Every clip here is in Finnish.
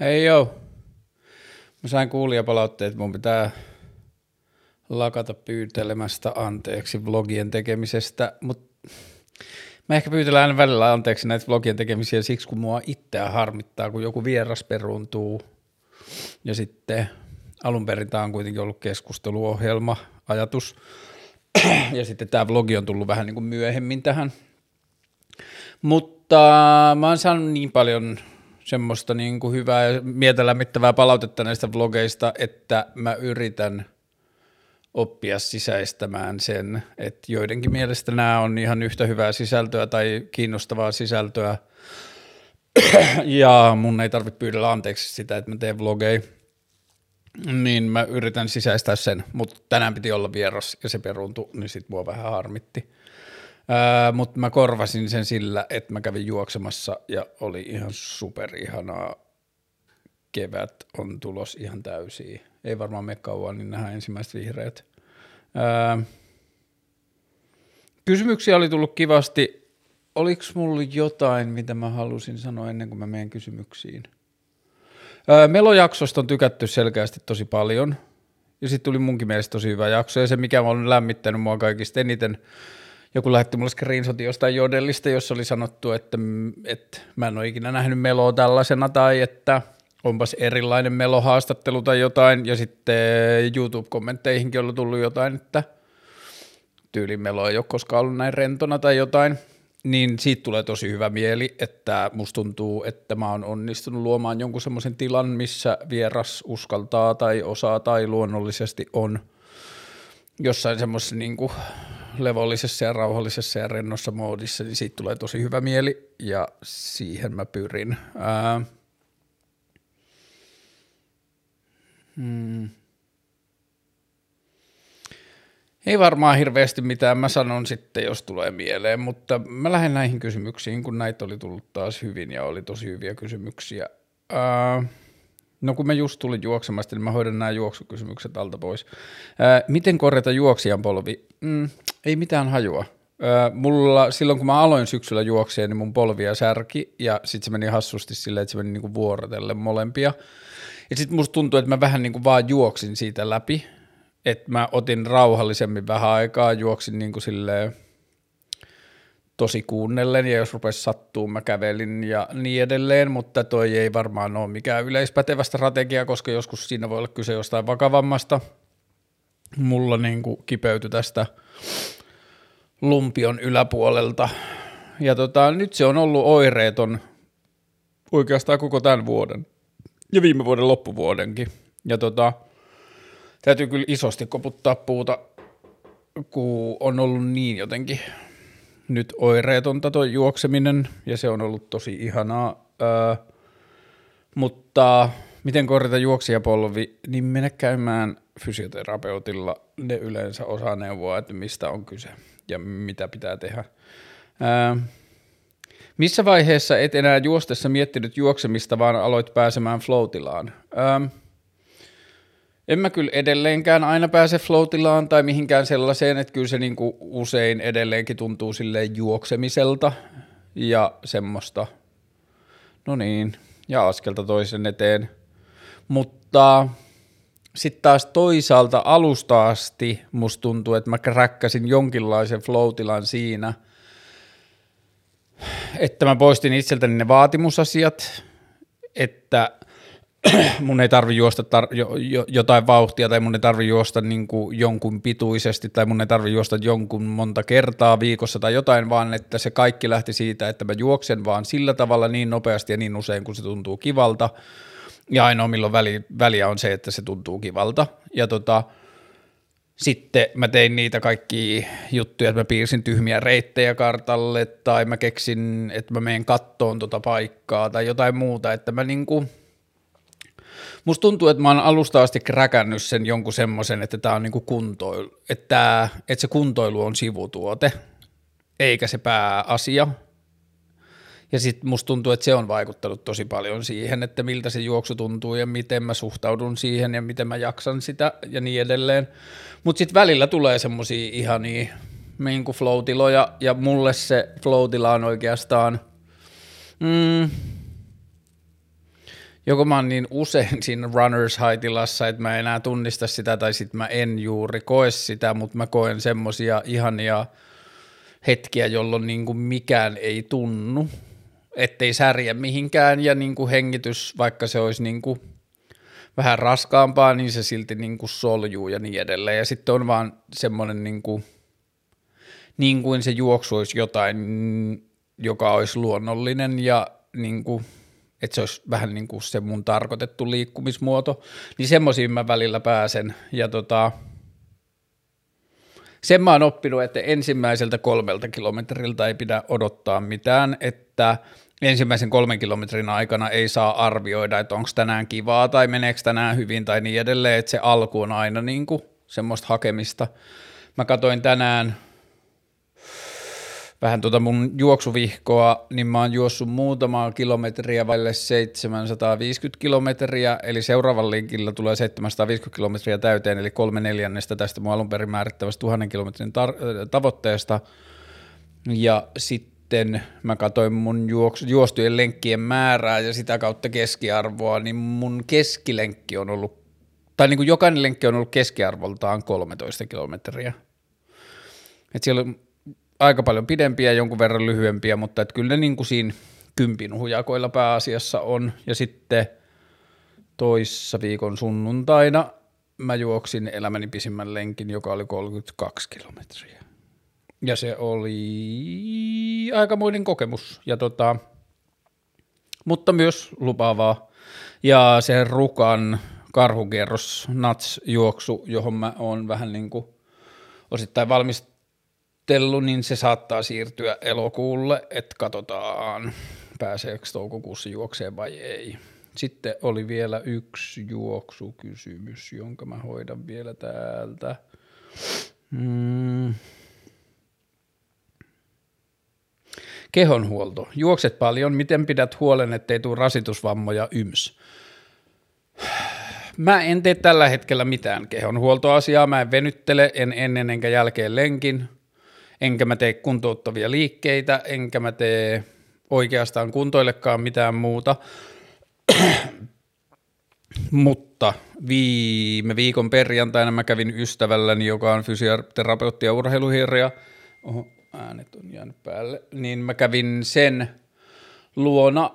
Hei joo. Mä sain kuulijapalautteet, että mun pitää lakata pyytelemästä anteeksi vlogien tekemisestä, mutta mä ehkä pyytelen välillä anteeksi näitä vlogien tekemisiä siksi, kun mua itseä harmittaa, kun joku vieras peruuntuu ja sitten alun perin tämä on kuitenkin ollut keskusteluohjelma, ajatus, ja sitten tämä vlogi on tullut vähän niin kuin myöhemmin tähän. Mutta mä oon saanut niin paljon semmoista niin kuin hyvää ja mieltä lämmittävää palautetta näistä vlogeista, että mä yritän oppia sisäistämään sen, että joidenkin mielestä nämä on ihan yhtä hyvää sisältöä tai kiinnostavaa sisältöä, ja mun ei tarvitse pyydellä anteeksi sitä, että mä teen vlogeja, niin mä yritän sisäistää sen, mutta tänään piti olla vieras ja se peruuntui, niin sit mua vähän harmitti. Mutta mä korvasin sen sillä, että mä kävin juoksemassa ja oli ihan superihanaa. Kevät on tulos ihan täysiä. Ei varmaan me kauan, niin nähdään ensimmäiset vihreät. Ää, kysymyksiä oli tullut kivasti. Oliko mulla jotain, mitä mä halusin sanoa ennen kuin mä menen kysymyksiin? Ää, Melojaksosta on tykätty selkeästi tosi paljon. Ja sitten tuli munkin mielestä tosi hyvä jakso. Ja se, mikä on lämmittänyt mua kaikista eniten, joku lähetti mulle screenshotin jostain jodellista, jossa oli sanottu, että, että mä en ole ikinä nähnyt meloa tällaisena tai että onpas erilainen melohaastattelu tai jotain. Ja sitten YouTube-kommentteihinkin on tullut jotain, että tyylin melo ei ole koskaan ollut näin rentona tai jotain. Niin siitä tulee tosi hyvä mieli, että musta tuntuu, että mä oon onnistunut luomaan jonkun semmoisen tilan, missä vieras uskaltaa tai osaa tai luonnollisesti on jossain semmoisessa niin kuin levollisessa ja rauhallisessa ja rennossa moodissa, niin siitä tulee tosi hyvä mieli ja siihen mä pyrin. Ää, hmm. Ei varmaan hirveästi mitään mä sanon sitten, jos tulee mieleen, mutta mä lähden näihin kysymyksiin, kun näitä oli tullut taas hyvin ja oli tosi hyviä kysymyksiä. Ää, No kun mä just tulin juoksemasta, niin mä hoidan nämä juoksukysymykset alta pois. Ää, miten korjata juoksijan polvi? Mm, ei mitään hajua. Ää, mulla, silloin kun mä aloin syksyllä juoksia, niin mun polvia särki ja sitten se meni hassusti silleen, että se meni niinku vuorotelle molempia. Ja sitten musta tuntui, että mä vähän niinku vaan juoksin siitä läpi, että mä otin rauhallisemmin vähän aikaa, juoksin niinku silleen – tosi kuunnellen ja jos rupesi sattuu, mä kävelin ja niin edelleen, mutta toi ei varmaan ole mikään yleispätevä strategia, koska joskus siinä voi olla kyse jostain vakavammasta. Mulla niin kuin kipeytyi tästä lumpion yläpuolelta ja tota, nyt se on ollut oireeton oikeastaan koko tämän vuoden ja viime vuoden loppuvuodenkin. Ja tota, täytyy kyllä isosti koputtaa puuta, kun on ollut niin jotenkin nyt oireetonta tuo juokseminen ja se on ollut tosi ihanaa, öö, mutta miten korjata juoksijapolvi, niin mene käymään fysioterapeutilla, ne yleensä osaa neuvoa, että mistä on kyse ja mitä pitää tehdä. Öö, missä vaiheessa et enää juostessa miettinyt juoksemista, vaan aloit pääsemään floatilaan? Öö, en mä kyllä edelleenkään aina pääse floatilaan tai mihinkään sellaiseen, että kyllä se niinku usein edelleenkin tuntuu silleen juoksemiselta ja semmoista, no niin, ja askelta toisen eteen. Mutta sitten taas toisaalta alusta asti musta tuntuu, että mä kräkkäsin jonkinlaisen floatilan siinä, että mä poistin itseltäni ne vaatimusasiat, että – mun ei tarvi juosta tar- jo, jo, jotain vauhtia tai mun ei tarvi juosta niin kuin jonkun pituisesti tai mun ei tarvi juosta jonkun monta kertaa viikossa tai jotain, vaan että se kaikki lähti siitä, että mä juoksen vaan sillä tavalla niin nopeasti ja niin usein, kun se tuntuu kivalta. Ja ainoa milloin väli, väliä on se, että se tuntuu kivalta. Ja tota, sitten mä tein niitä kaikki juttuja, että mä piirsin tyhmiä reittejä kartalle tai mä keksin, että mä menen kattoon tota paikkaa tai jotain muuta, että mä niinku – Musta tuntuu, että mä oon alusta asti kräkännyt sen jonkun semmoisen, että tää on niinku kuntoilu, että, että se kuntoilu on sivutuote, eikä se pääasia. Ja sitten musta tuntuu, että se on vaikuttanut tosi paljon siihen, että miltä se juoksu tuntuu ja miten mä suhtaudun siihen ja miten mä jaksan sitä ja niin edelleen. Mutta sitten välillä tulee semmosia ihania niin floatiloja ja mulle se floatila on oikeastaan, mm, joko mä oon niin usein siinä runners high tilassa, että mä en enää tunnista sitä, tai sitten mä en juuri koe sitä, mutta mä koen semmosia ihania hetkiä, jolloin niin kuin mikään ei tunnu, ettei särje mihinkään, ja niin kuin hengitys, vaikka se olisi niin kuin vähän raskaampaa, niin se silti niin kuin soljuu ja niin edelleen. Ja sitten on vaan semmoinen niin kuin, niin kuin se juoksu olisi jotain, joka olisi luonnollinen ja niin kuin, että se olisi vähän niin kuin se mun tarkoitettu liikkumismuoto, niin semmoisiin mä välillä pääsen. Ja tota, sen mä oon oppinut, että ensimmäiseltä kolmelta kilometriltä ei pidä odottaa mitään, että ensimmäisen kolmen kilometrin aikana ei saa arvioida, että onko tänään kivaa tai meneekö tänään hyvin tai niin edelleen, että se alku on aina niin kuin semmoista hakemista. Mä katoin tänään vähän tuota mun juoksuvihkoa, niin mä oon juossut muutamaa kilometriä vaille 750 kilometriä, eli seuraavan linkillä tulee 750 kilometriä täyteen, eli kolme neljännestä tästä mun alun perin määrittävästä tuhannen kilometrin tar- tavoitteesta. Ja sitten mä katsoin mun juoksu, juostujen lenkkien määrää ja sitä kautta keskiarvoa, niin mun keskilenkki on ollut, tai niin kuin jokainen lenkki on ollut keskiarvoltaan 13 kilometriä. Et siellä aika paljon pidempiä, jonkun verran lyhyempiä, mutta et kyllä ne niin kuin siinä kympin hujakoilla pääasiassa on. Ja sitten toissa viikon sunnuntaina mä juoksin elämäni pisimmän lenkin, joka oli 32 kilometriä. Ja se oli aikamoinen kokemus, ja tota, mutta myös lupaavaa. Ja se Rukan karhukierros, nats juoksu, johon mä oon vähän niin kuin osittain valmis suunnittelu, niin se saattaa siirtyä elokuulle, että katsotaan pääseekö toukokuussa juokseen vai ei. Sitten oli vielä yksi juoksukysymys, jonka mä hoidan vielä täältä. Mm. Kehonhuolto. Juokset paljon. Miten pidät huolen, ettei tule rasitusvammoja yms? Mä en tee tällä hetkellä mitään kehonhuoltoasiaa. Mä en venyttele, en ennen enkä jälkeen lenkin enkä mä tee kuntouttavia liikkeitä, enkä mä tee oikeastaan kuntoillekaan mitään muuta. Mutta viime viikon perjantaina mä kävin ystävälläni, joka on fysioterapeutti ja urheiluhirja. Oho, äänet on jäänyt päälle. Niin mä kävin sen luona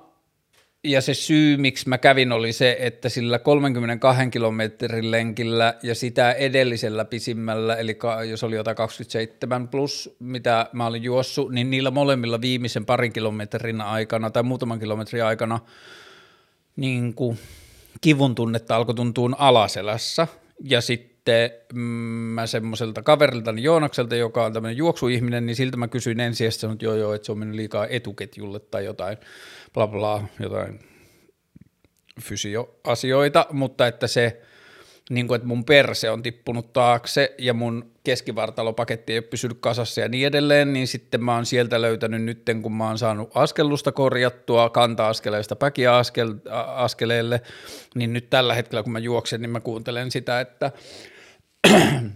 ja se syy, miksi mä kävin, oli se, että sillä 32 kilometrin lenkillä ja sitä edellisellä pisimmällä, eli jos oli jotain 27 plus, mitä mä olin juossut, niin niillä molemmilla viimeisen parin kilometrin aikana tai muutaman kilometrin aikana niin kuin kivun tunnetta alkoi tuntua alaselässä. Ja sitten mm, mä semmoiselta kaveriltani Joonakselta, joka on tämmöinen juoksuihminen, niin siltä mä kysyin ensin, että sanoi, että joo joo, että se on mennyt liikaa etuketjulle tai jotain bla bla, jotain fysioasioita, mutta että se, niin kuin, että mun perse on tippunut taakse ja mun keskivartalopaketti ei ole pysynyt kasassa ja niin edelleen, niin sitten mä oon sieltä löytänyt nyt, kun mä oon saanut askellusta korjattua kanta-askeleesta päkiaskeleelle, niin nyt tällä hetkellä, kun mä juoksen, niin mä kuuntelen sitä, että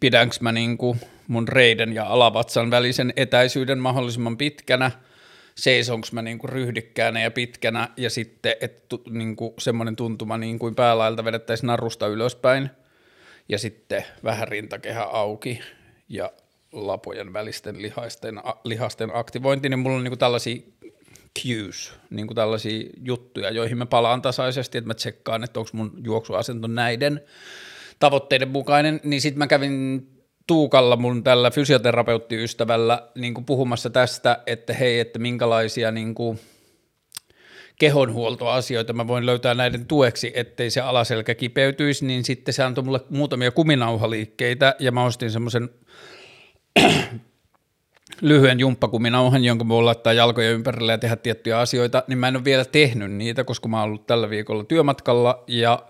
pidänkö mä niin kuin mun reiden ja alavatsan välisen etäisyyden mahdollisimman pitkänä – seisonko mä niinku ryhdikkäänä ja pitkänä? Ja sitten että niinku semmoinen tuntuma niin kuin päälailta vedettäisiin narusta ylöspäin. Ja sitten vähän rintakehä auki ja lapojen välisten lihasten, lihasten aktivointi, niin mulla on niinku tällaisia cues, niin kuin tällaisia juttuja, joihin mä palaan tasaisesti, että mä tsekkaan, että onko mun juoksuasento näiden tavoitteiden mukainen, niin sitten mä kävin Tuukalla, mun tällä fysioterapeuttiystävällä niin kuin puhumassa tästä, että hei, että minkälaisia niin kuin kehonhuoltoasioita mä voin löytää näiden tueksi, ettei se alaselkä kipeytyisi, niin sitten se antoi mulle muutamia kuminauhaliikkeitä ja mä ostin semmoisen lyhyen jumppakuminauhan, jonka voi laittaa jalkoja ympärille ja tehdä tiettyjä asioita, niin mä en ole vielä tehnyt niitä, koska mä oon ollut tällä viikolla työmatkalla. Ja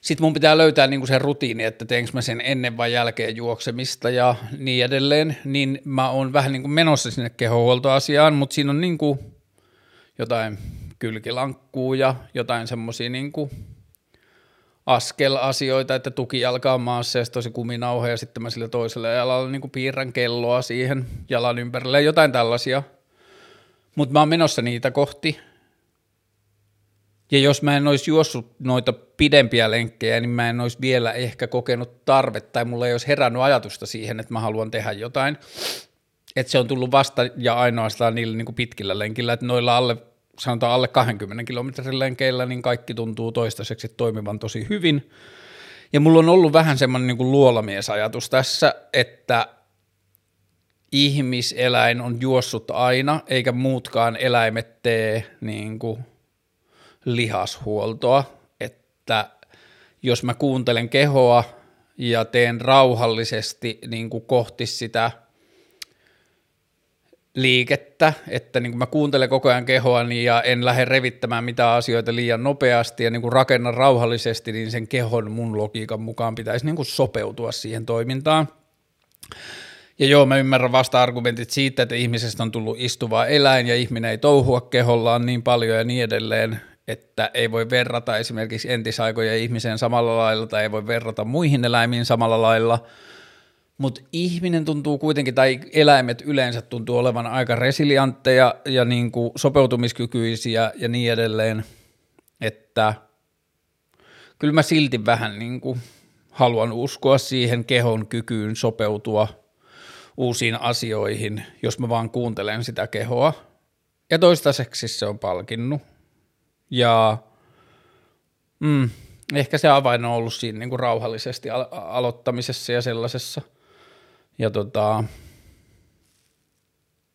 sitten mun pitää löytää niinku se rutiini, että teenkö mä sen ennen vai jälkeen juoksemista ja niin edelleen, niin mä oon vähän niin kuin menossa sinne kehohuoltoasiaan, mutta siinä on niin kuin jotain kylkilankkuu ja jotain semmoisia niin askelasioita, että tuki jalkaa maassa ja sitten tosi kuminauha ja sitten mä sillä toisella jalalla niin piirrän kelloa siihen jalan ympärille ja jotain tällaisia. Mutta mä oon menossa niitä kohti Ja jos mä en olisi juossut noita pidempiä lenkkejä, niin mä en olisi vielä ehkä kokenut tarvetta tai mulla ei olisi herännyt ajatusta siihen, että mä haluan tehdä jotain. Että se on tullut vasta ja ainoastaan niillä niin pitkillä lenkillä, että noilla alle, sanotaan alle 20 kilometrin lenkeillä, niin kaikki tuntuu toistaiseksi toimivan tosi hyvin. Ja mulla on ollut vähän semmoinen niin kuin luolamiesajatus tässä, että ihmiseläin on juossut aina, eikä muutkaan eläimet tee niin kuin lihashuoltoa, että jos mä kuuntelen kehoa ja teen rauhallisesti niin kuin kohti sitä liikettä, että niin kuin mä kuuntelen koko ajan kehoani ja en lähde revittämään mitään asioita liian nopeasti ja niin kuin rakennan rauhallisesti, niin sen kehon mun logiikan mukaan pitäisi niin kuin sopeutua siihen toimintaan. Ja joo, mä ymmärrän vasta-argumentit siitä, että ihmisestä on tullut istuva eläin ja ihminen ei touhua kehollaan niin paljon ja niin edelleen, että ei voi verrata esimerkiksi entisaikojen ihmiseen samalla lailla tai ei voi verrata muihin eläimiin samalla lailla, mutta ihminen tuntuu kuitenkin, tai eläimet yleensä tuntuu olevan aika resiliantteja ja niin kuin sopeutumiskykyisiä ja niin edelleen, että kyllä mä silti vähän niin kuin haluan uskoa siihen kehon kykyyn sopeutua uusiin asioihin, jos mä vaan kuuntelen sitä kehoa. Ja toistaiseksi se on palkinnut. Ja mm, ehkä se avain on ollut siinä niin kuin rauhallisesti al- aloittamisessa ja sellaisessa. Ja tota,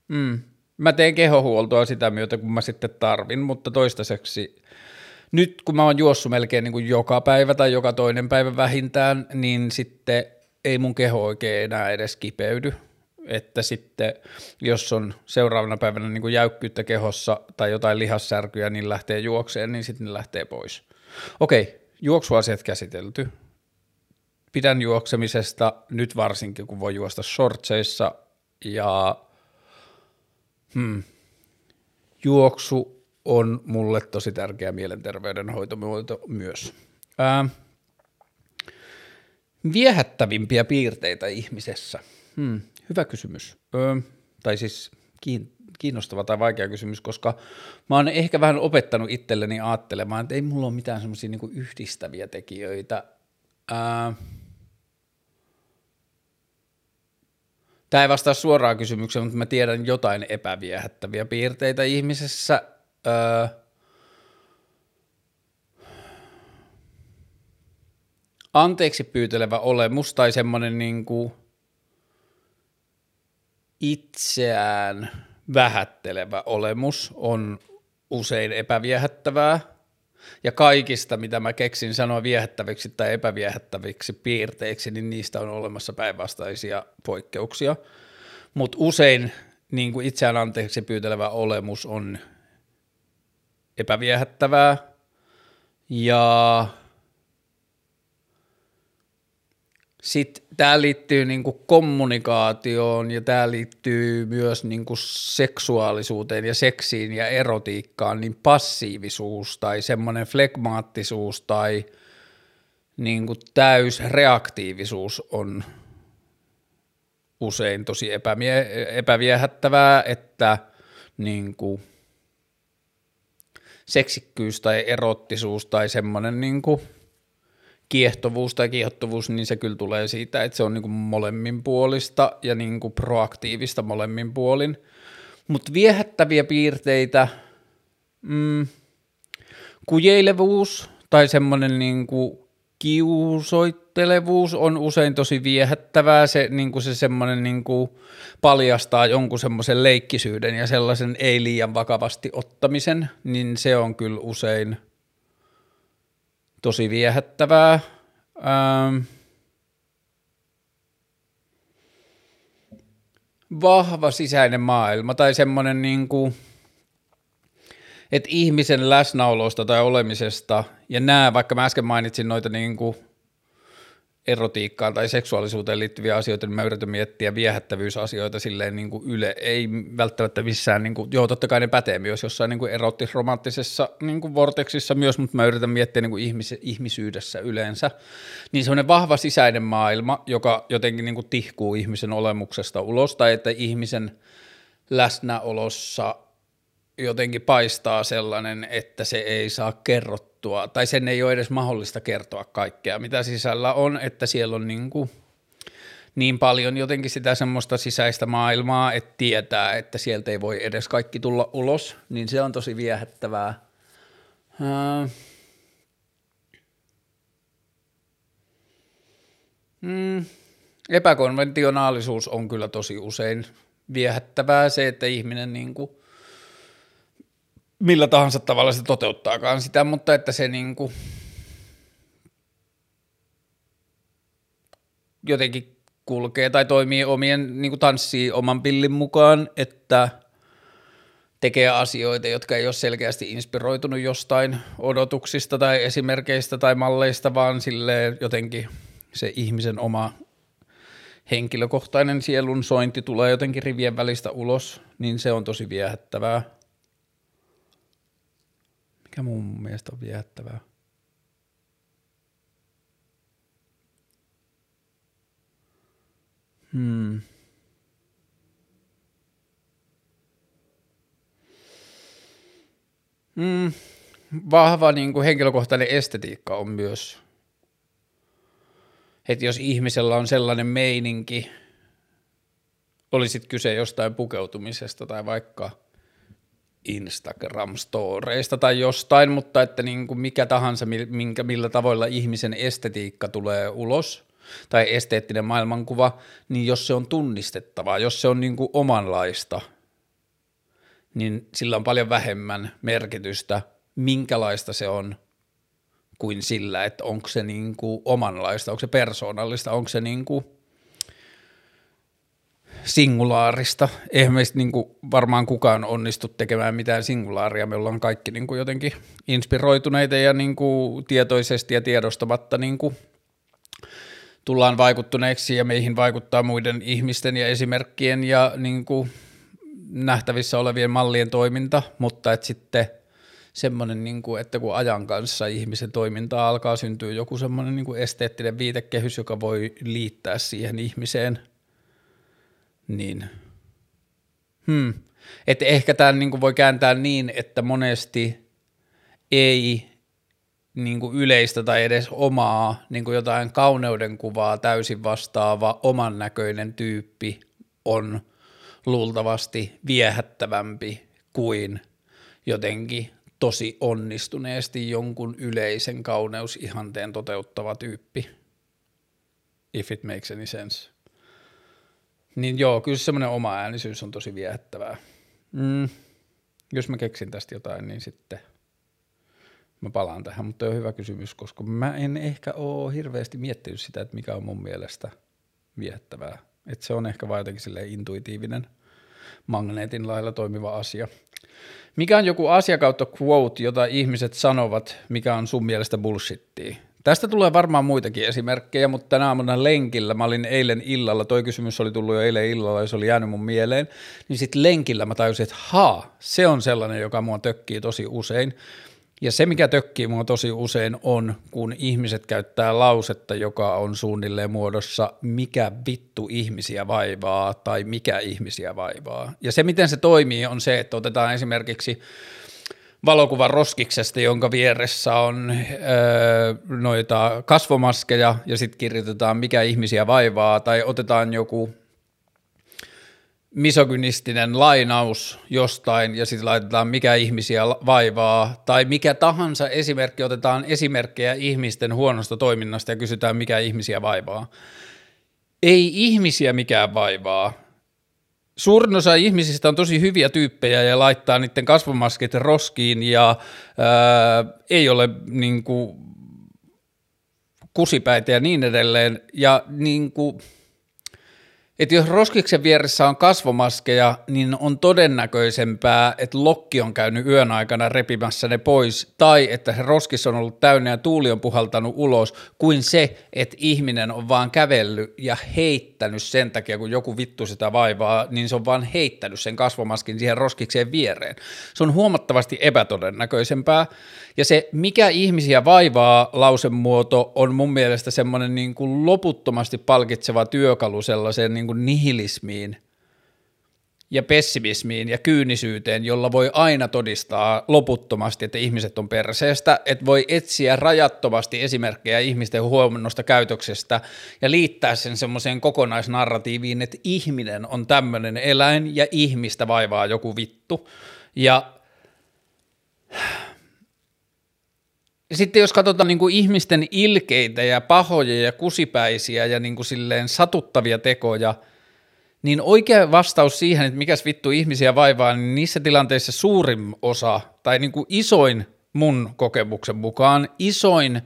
mm, mä teen kehohuoltoa sitä myötä, kun mä sitten tarvin, mutta toistaiseksi nyt kun mä oon juossut melkein niin kuin joka päivä tai joka toinen päivä vähintään, niin sitten ei mun keho oikein enää edes kipeydy että sitten jos on seuraavana päivänä niin kuin jäykkyyttä kehossa tai jotain lihassärkyjä, niin lähtee juokseen, niin sitten ne lähtee pois. Okei, juoksuasiat käsitelty. Pidän juoksemisesta nyt varsinkin, kun voi juosta shortseissa ja hmm, juoksu on mulle tosi tärkeä mielenterveydenhoitomuoto myös. Ää, viehättävimpiä piirteitä ihmisessä. Hmm Hyvä kysymys. Öö, tai siis kiinnostava tai vaikea kysymys, koska mä oon ehkä vähän opettanut itselleni ajattelemaan, että ei mulla ole mitään semmoisia niin yhdistäviä tekijöitä. Ää, Tämä ei vastaa suoraan kysymykseen, mutta mä tiedän jotain epäviehättäviä piirteitä ihmisessä. Öö, anteeksi pyytelevä olemus tai semmoinen niin kuin itseään vähättelevä olemus on usein epäviehättävää, ja kaikista, mitä mä keksin sanoa viehättäviksi tai epäviehättäviksi piirteiksi, niin niistä on olemassa päinvastaisia poikkeuksia. Mutta usein niin kuin itseään anteeksi pyytelevä olemus on epäviehättävää, ja sitten tämä liittyy niinku kommunikaatioon ja tämä liittyy myös niinku seksuaalisuuteen ja seksiin ja erotiikkaan, niin passiivisuus tai semmoinen flegmaattisuus tai niinku täysreaktiivisuus on usein tosi epämie- epäviehättävää, että niinku seksikkyys tai erottisuus tai semmoinen niinku – kiehtovuus tai kiehottuvuus, niin se kyllä tulee siitä, että se on niin kuin molemminpuolista ja niin kuin proaktiivista molemmin puolin. Mutta viehättäviä piirteitä, mm, kujeilevuus tai semmoinen niin kiusoittelevuus on usein tosi viehättävää, se, niin kuin se semmoinen niin kuin paljastaa jonkun semmoisen leikkisyyden ja sellaisen ei liian vakavasti ottamisen, niin se on kyllä usein – tosi viehättävää. Ähm, vahva sisäinen maailma tai semmoinen niin kuin, että ihmisen läsnäolosta tai olemisesta, ja nämä, vaikka mä äsken mainitsin noita niin kuin erotiikkaan tai seksuaalisuuteen liittyviä asioita, niin mä yritän miettiä viehättävyysasioita silleen niin kuin yle, ei välttämättä missään, niin kuin, joo totta kai ne pätee myös jossain niin kuin erottis-romanttisessa niin kuin vorteksissa myös, mutta mä yritän miettiä niin kuin ihmis, ihmisyydessä yleensä, niin semmoinen vahva sisäinen maailma, joka jotenkin niin kuin tihkuu ihmisen olemuksesta ulos, tai että ihmisen läsnäolossa jotenkin paistaa sellainen, että se ei saa kerrottua, tai sen ei ole edes mahdollista kertoa kaikkea, mitä sisällä on, että siellä on niin, kuin niin paljon jotenkin sitä semmoista sisäistä maailmaa, että tietää, että sieltä ei voi edes kaikki tulla ulos, niin se on tosi viehättävää. Äh. Mm. Epäkonventionaalisuus on kyllä tosi usein viehättävää se, että ihminen niin kuin millä tahansa tavalla se toteuttaakaan sitä, mutta että se niin kuin jotenkin kulkee tai toimii omien, niin kuin tanssii oman pillin mukaan, että tekee asioita, jotka ei ole selkeästi inspiroitunut jostain odotuksista tai esimerkkeistä tai malleista, vaan sille jotenkin se ihmisen oma henkilökohtainen sielun sointi tulee jotenkin rivien välistä ulos, niin se on tosi viehättävää. Mikä mun mielestä on viehättävää? Hmm. Hmm. Vahva niin kuin henkilökohtainen estetiikka on myös, että jos ihmisellä on sellainen meininki, olisit kyse jostain pukeutumisesta tai vaikka – Instagram-storeista tai jostain, mutta että niin kuin mikä tahansa, minkä, millä tavoilla ihmisen estetiikka tulee ulos tai esteettinen maailmankuva, niin jos se on tunnistettavaa, jos se on niin kuin omanlaista, niin sillä on paljon vähemmän merkitystä, minkälaista se on, kuin sillä, että onko se niin kuin omanlaista, onko se persoonallista, onko se niin kuin singulaarista. Eihän meistä niin kuin varmaan kukaan onnistu tekemään mitään singulaaria. Me ollaan kaikki niin kuin jotenkin inspiroituneita ja niin kuin tietoisesti ja tiedostamatta niin kuin tullaan vaikuttuneeksi ja meihin vaikuttaa muiden ihmisten ja esimerkkien ja niin kuin nähtävissä olevien mallien toiminta, mutta että sitten semmoinen, niin kuin, että kun ajan kanssa ihmisen toiminta alkaa syntyä joku semmoinen niin kuin esteettinen viitekehys, joka voi liittää siihen ihmiseen – niin. Hmm. Että ehkä tämän niin voi kääntää niin, että monesti ei niin kuin yleistä tai edes omaa niin kuin jotain kauneuden kuvaa täysin vastaava oman näköinen tyyppi on luultavasti viehättävämpi kuin jotenkin tosi onnistuneesti jonkun yleisen kauneusihanteen toteuttava tyyppi. If it makes any sense. Niin joo, kyllä semmoinen oma äänisyys on tosi viehättävää. Mm. Jos mä keksin tästä jotain, niin sitten mä palaan tähän, mutta on hyvä kysymys, koska mä en ehkä ole hirveästi miettinyt sitä, että mikä on mun mielestä viehättävää. Että se on ehkä vain jotenkin intuitiivinen magneetin lailla toimiva asia. Mikä on joku asia kautta quote, jota ihmiset sanovat, mikä on sun mielestä bullshittia? Tästä tulee varmaan muitakin esimerkkejä, mutta tänä aamuna lenkillä, mä olin eilen illalla, toi kysymys oli tullut jo eilen illalla ja se oli jäänyt mun mieleen, niin sitten lenkillä mä tajusin, että haa, se on sellainen, joka mua tökkii tosi usein. Ja se, mikä tökkii mua tosi usein on, kun ihmiset käyttää lausetta, joka on suunnilleen muodossa mikä vittu ihmisiä vaivaa tai mikä ihmisiä vaivaa. Ja se, miten se toimii, on se, että otetaan esimerkiksi valokuvan roskiksesta, jonka vieressä on öö, noita kasvomaskeja ja sitten kirjoitetaan mikä ihmisiä vaivaa tai otetaan joku misogynistinen lainaus jostain ja sitten laitetaan mikä ihmisiä vaivaa tai mikä tahansa esimerkki, otetaan esimerkkejä ihmisten huonosta toiminnasta ja kysytään mikä ihmisiä vaivaa. Ei ihmisiä mikään vaivaa, suurin osa ihmisistä on tosi hyviä tyyppejä ja laittaa niiden kasvomaskit roskiin ja ää, ei ole niin kuin, kusipäitä ja niin edelleen. Ja niin kuin, että jos roskiksen vieressä on kasvomaskeja, niin on todennäköisempää, että lokki on käynyt yön aikana repimässä ne pois, tai että se roskis on ollut täynnä ja tuuli on puhaltanut ulos, kuin se, että ihminen on vaan kävellyt ja heittänyt sen takia, kun joku vittu sitä vaivaa, niin se on vaan heittänyt sen kasvomaskin siihen roskikseen viereen. Se on huomattavasti epätodennäköisempää, ja se, mikä ihmisiä vaivaa lausemuoto, on mun mielestä semmoinen niin kuin loputtomasti palkitseva työkalu sellaiseen niin kuin nihilismiin, ja pessimismiin ja kyynisyyteen, jolla voi aina todistaa loputtomasti, että ihmiset on perseestä, että voi etsiä rajattomasti esimerkkejä ihmisten huomennosta käytöksestä ja liittää sen semmoiseen kokonaisnarratiiviin, että ihminen on tämmöinen eläin ja ihmistä vaivaa joku vittu. Ja sitten jos katsotaan niin kuin ihmisten ilkeitä ja pahoja ja kusipäisiä ja niin kuin silleen satuttavia tekoja, niin oikea vastaus siihen, että mikäs vittu ihmisiä vaivaa, niin niissä tilanteissa suurin osa, tai niin kuin isoin mun kokemuksen mukaan, isoin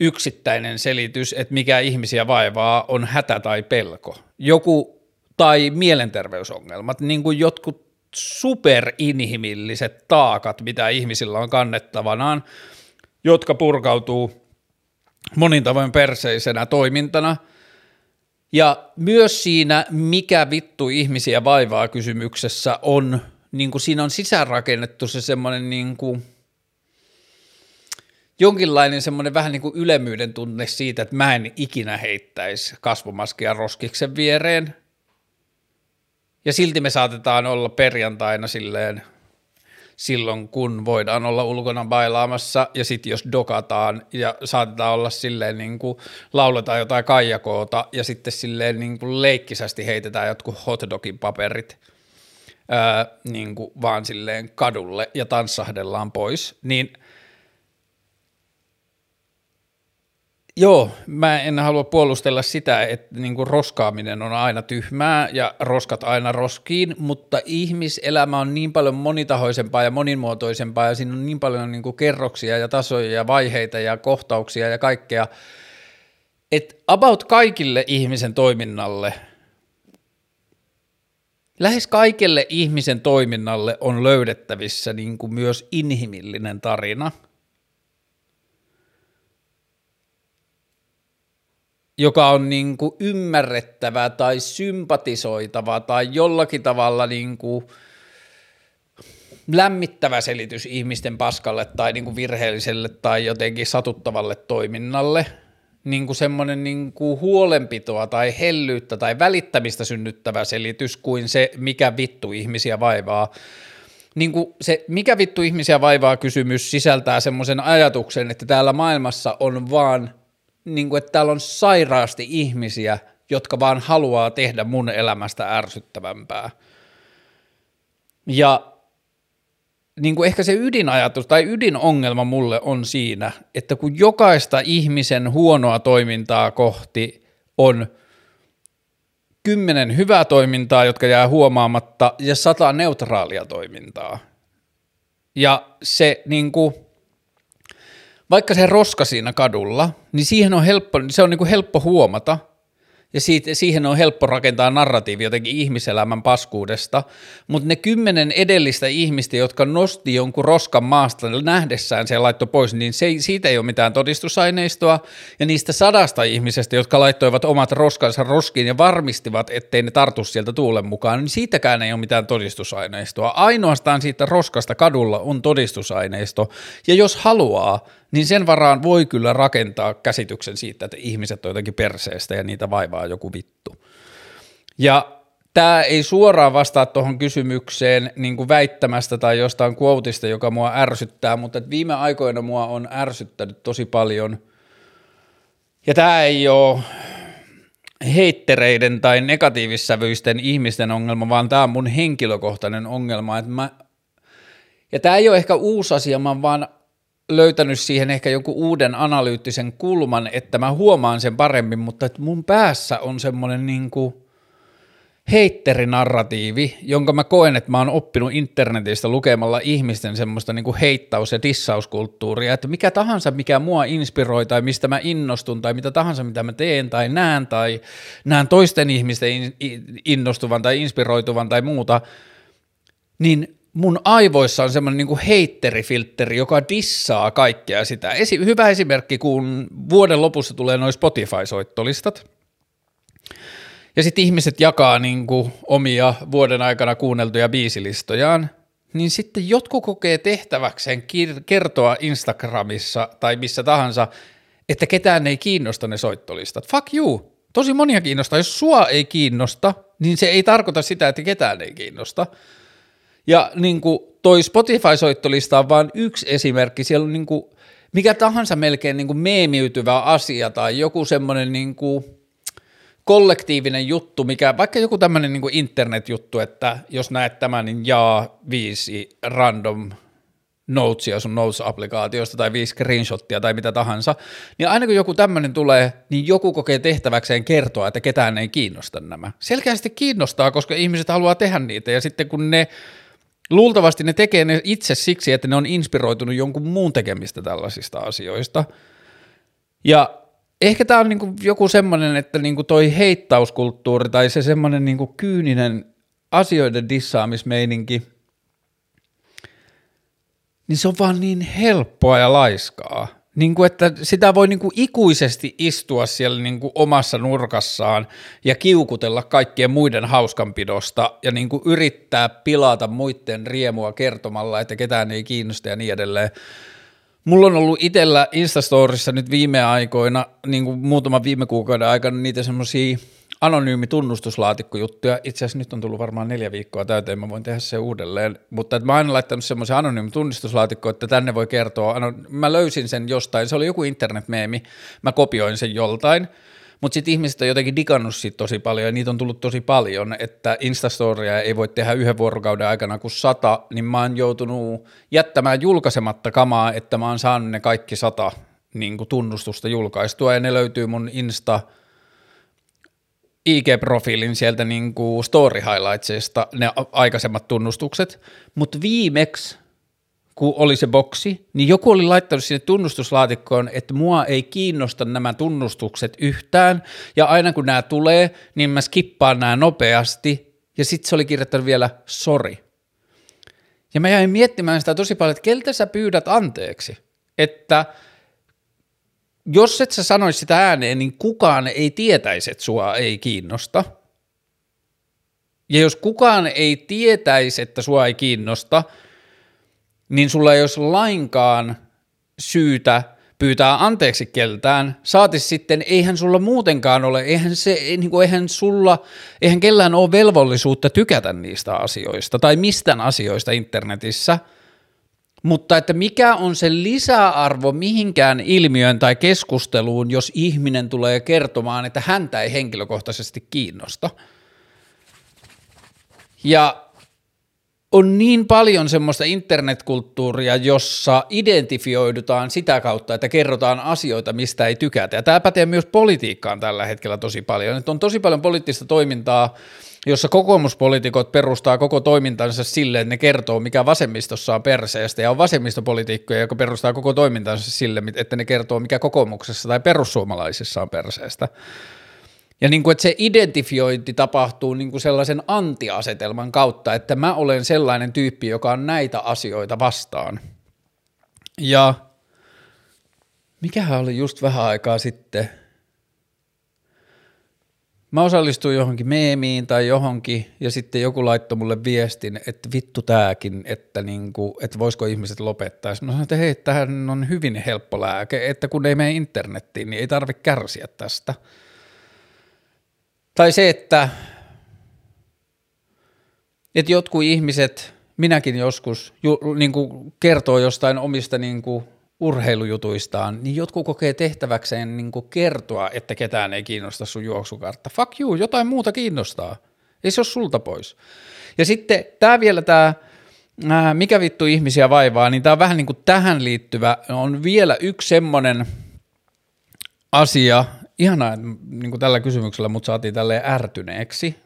yksittäinen selitys, että mikä ihmisiä vaivaa, on hätä tai pelko. Joku tai mielenterveysongelmat, niin kuin jotkut superinhimilliset taakat, mitä ihmisillä on kannettavanaan, jotka purkautuu monin tavoin perseisenä toimintana. Ja myös siinä, mikä vittu ihmisiä vaivaa kysymyksessä on, niin kuin siinä on sisäänrakennettu se semmoinen niin kuin, jonkinlainen semmoinen vähän niin kuin ylemmyyden tunne siitä, että mä en ikinä heittäisi kasvomaskia roskiksen viereen. Ja silti me saatetaan olla perjantaina silleen – silloin, kun voidaan olla ulkona bailaamassa ja sitten jos dokataan ja saatetaan olla silleen niin kuin lauletaan jotain kaijakoota ja sitten silleen niin kuin leikkisästi heitetään jotkut hotdogin paperit ää, niin kuin vaan silleen kadulle ja tanssahdellaan pois, niin – Joo, mä en halua puolustella sitä, että niinku roskaaminen on aina tyhmää ja roskat aina roskiin, mutta ihmiselämä on niin paljon monitahoisempaa ja monimuotoisempaa ja siinä on niin paljon niinku kerroksia ja tasoja ja vaiheita ja kohtauksia ja kaikkea, että about kaikille ihmisen toiminnalle, lähes kaikille ihmisen toiminnalle on löydettävissä niinku myös inhimillinen tarina – joka on niin kuin ymmärrettävä tai sympatisoitava tai jollakin tavalla niin kuin lämmittävä selitys ihmisten paskalle tai niin kuin virheelliselle tai jotenkin satuttavalle toiminnalle, niin kuin semmoinen niin kuin huolenpitoa tai hellyyttä tai välittämistä synnyttävä selitys kuin se, mikä vittu ihmisiä vaivaa. Niin kuin se, mikä vittu ihmisiä vaivaa kysymys sisältää semmoisen ajatuksen, että täällä maailmassa on vaan – niin kuin, että täällä on sairaasti ihmisiä, jotka vaan haluaa tehdä mun elämästä ärsyttävämpää. Ja niin kuin ehkä se ydinajatus tai ydinongelma mulle on siinä, että kun jokaista ihmisen huonoa toimintaa kohti on kymmenen hyvää toimintaa, jotka jää huomaamatta, ja sata neutraalia toimintaa. Ja se niin kuin, vaikka se roska siinä kadulla, niin siihen on helppo, se on niin kuin helppo huomata, ja siitä, siihen on helppo rakentaa narratiivi jotenkin ihmiselämän paskuudesta, mutta ne kymmenen edellistä ihmistä, jotka nosti jonkun roskan maasta nähdessään se laittoi pois, niin se, siitä ei ole mitään todistusaineistoa, ja niistä sadasta ihmisestä, jotka laittoivat omat roskansa roskiin ja varmistivat, ettei ne tartu sieltä tuulen mukaan, niin siitäkään ei ole mitään todistusaineistoa. Ainoastaan siitä roskasta kadulla on todistusaineisto, ja jos haluaa, niin sen varaan voi kyllä rakentaa käsityksen siitä, että ihmiset on jotenkin perseestä ja niitä vaivaa joku vittu. Ja tämä ei suoraan vastaa tuohon kysymykseen niin kuin väittämästä tai jostain quoteista, joka mua ärsyttää, mutta viime aikoina mua on ärsyttänyt tosi paljon. Ja tämä ei ole heittereiden tai negatiivissävyisten ihmisten ongelma, vaan tämä on mun henkilökohtainen ongelma. Että mä, ja tämä ei ole ehkä uusi asia, mä vaan löytänyt siihen ehkä joku uuden analyyttisen kulman, että mä huomaan sen paremmin, mutta että mun päässä on semmoinen niin kuin heitterinarratiivi, jonka mä koen, että mä oon oppinut internetistä lukemalla ihmisten semmoista niin kuin heittaus- ja dissauskulttuuria, että mikä tahansa, mikä mua inspiroi tai mistä mä innostun tai mitä tahansa, mitä mä teen tai näen tai näen toisten ihmisten innostuvan tai inspiroituvan tai muuta, niin mun aivoissa on semmoinen niin heitterifiltteri, joka dissaa kaikkea sitä. Esi- hyvä esimerkki, kun vuoden lopussa tulee noin Spotify-soittolistat, ja sitten ihmiset jakaa niin omia vuoden aikana kuunneltuja biisilistojaan, niin sitten jotkut kokee tehtäväkseen kertoa Instagramissa tai missä tahansa, että ketään ei kiinnosta ne soittolistat. Fuck you! Tosi monia kiinnostaa. Jos sua ei kiinnosta, niin se ei tarkoita sitä, että ketään ei kiinnosta. Ja niin kuin toi Spotify-soittolista on vain yksi esimerkki. Siellä on niin kuin mikä tahansa melkein niin kuin meemiytyvä asia tai joku semmoinen niin kuin kollektiivinen juttu, mikä vaikka joku tämmöinen niin internet-juttu, että jos näet tämän, niin jaa viisi random notesia sun Notes-applikaatiosta tai viisi screenshottia tai mitä tahansa, niin aina kun joku tämmöinen tulee, niin joku kokee tehtäväkseen kertoa, että ketään ei kiinnosta nämä. Selkeästi kiinnostaa, koska ihmiset haluaa tehdä niitä ja sitten kun ne Luultavasti ne tekee ne itse siksi, että ne on inspiroitunut jonkun muun tekemistä tällaisista asioista. Ja ehkä tämä on niinku joku semmoinen, että niinku toi heittauskulttuuri tai se semmoinen niinku kyyninen asioiden dissaamismeininki, niin se on vaan niin helppoa ja laiskaa. Niin kuin, että sitä voi niin kuin ikuisesti istua siellä niin kuin omassa nurkassaan ja kiukutella kaikkien muiden hauskanpidosta ja niin kuin yrittää pilata muiden riemua kertomalla, että ketään ei kiinnosta ja niin edelleen. Mulla on ollut itsellä Instastorissa nyt viime aikoina, niin kuin muutaman viime kuukauden aikana, niitä semmoisia – anonyymi tunnustuslaatikkojuttuja. Itse asiassa nyt on tullut varmaan neljä viikkoa täyteen, mä voin tehdä se uudelleen. Mutta mä oon aina laittanut semmoisen anonyymi tunnistuslaatikko, että tänne voi kertoa. Mä löysin sen jostain, se oli joku internetmeemi, mä kopioin sen joltain. Mutta sitten ihmiset on jotenkin digannut siitä tosi paljon ja niitä on tullut tosi paljon, että Instastoria ei voi tehdä yhden vuorokauden aikana kuin sata, niin mä oon joutunut jättämään julkaisematta kamaa, että mä oon saanut ne kaikki sata niin tunnustusta julkaistua ja ne löytyy mun Insta – IG-profiilin sieltä niin kuin story highlightsista ne aikaisemmat tunnustukset, mutta viimeksi, kun oli se boksi, niin joku oli laittanut sinne tunnustuslaatikkoon, että mua ei kiinnosta nämä tunnustukset yhtään, ja aina kun nämä tulee, niin mä skippaan nämä nopeasti, ja sitten se oli kirjoittanut vielä sorry. Ja mä jäin miettimään sitä tosi paljon, että keltä sä pyydät anteeksi, että – jos et sä sanoisi sitä ääneen, niin kukaan ei tietäisi, että sua ei kiinnosta. Ja jos kukaan ei tietäisi, että sua ei kiinnosta, niin sulla ei olisi lainkaan syytä pyytää anteeksi keltään, saatis sitten, eihän sulla muutenkaan ole, eihän, se, niin kuin, eihän sulla, eihän kellään ole velvollisuutta tykätä niistä asioista tai mistään asioista internetissä – mutta että mikä on se lisäarvo mihinkään ilmiöön tai keskusteluun, jos ihminen tulee kertomaan, että häntä ei henkilökohtaisesti kiinnosta. Ja on niin paljon semmoista internetkulttuuria, jossa identifioidutaan sitä kautta, että kerrotaan asioita, mistä ei tykätä. Ja tämä pätee myös politiikkaan tällä hetkellä tosi paljon. Että on tosi paljon poliittista toimintaa, jossa kokoomuspolitiikot perustaa koko toimintansa sille, että ne kertoo, mikä vasemmistossa on perseestä, ja on vasemmistopolitiikkoja, joka perustaa koko toimintansa sille, että ne kertoo, mikä kokoomuksessa tai perussuomalaisissa on perseestä. Ja niin kuin, että se identifiointi tapahtuu niin kuin sellaisen antiasetelman kautta, että mä olen sellainen tyyppi, joka on näitä asioita vastaan. Ja mikähän oli just vähän aikaa sitten – Mä osallistuin johonkin meemiin tai johonkin, ja sitten joku laittoi mulle viestin, että vittu tääkin, että, niinku, että voisiko ihmiset lopettaa. Mä sanoin, että hei, tämähän on hyvin helppo lääke, että kun ei mene internettiin, niin ei tarvitse kärsiä tästä. Tai se, että, että jotkut ihmiset, minäkin joskus, ju, niin kuin kertoo jostain omista niin kuin urheilujutuistaan, niin jotkut kokee tehtäväkseen niin kertoa, että ketään ei kiinnosta sun juoksukartta. Fuck you, jotain muuta kiinnostaa. Ei se ole sulta pois. Ja sitten tämä vielä tämä, mikä vittu ihmisiä vaivaa, niin tämä on vähän niin kuin tähän liittyvä, on vielä yksi semmoinen asia, ihanaa, niin kuin tällä kysymyksellä mut saatiin tälleen ärtyneeksi,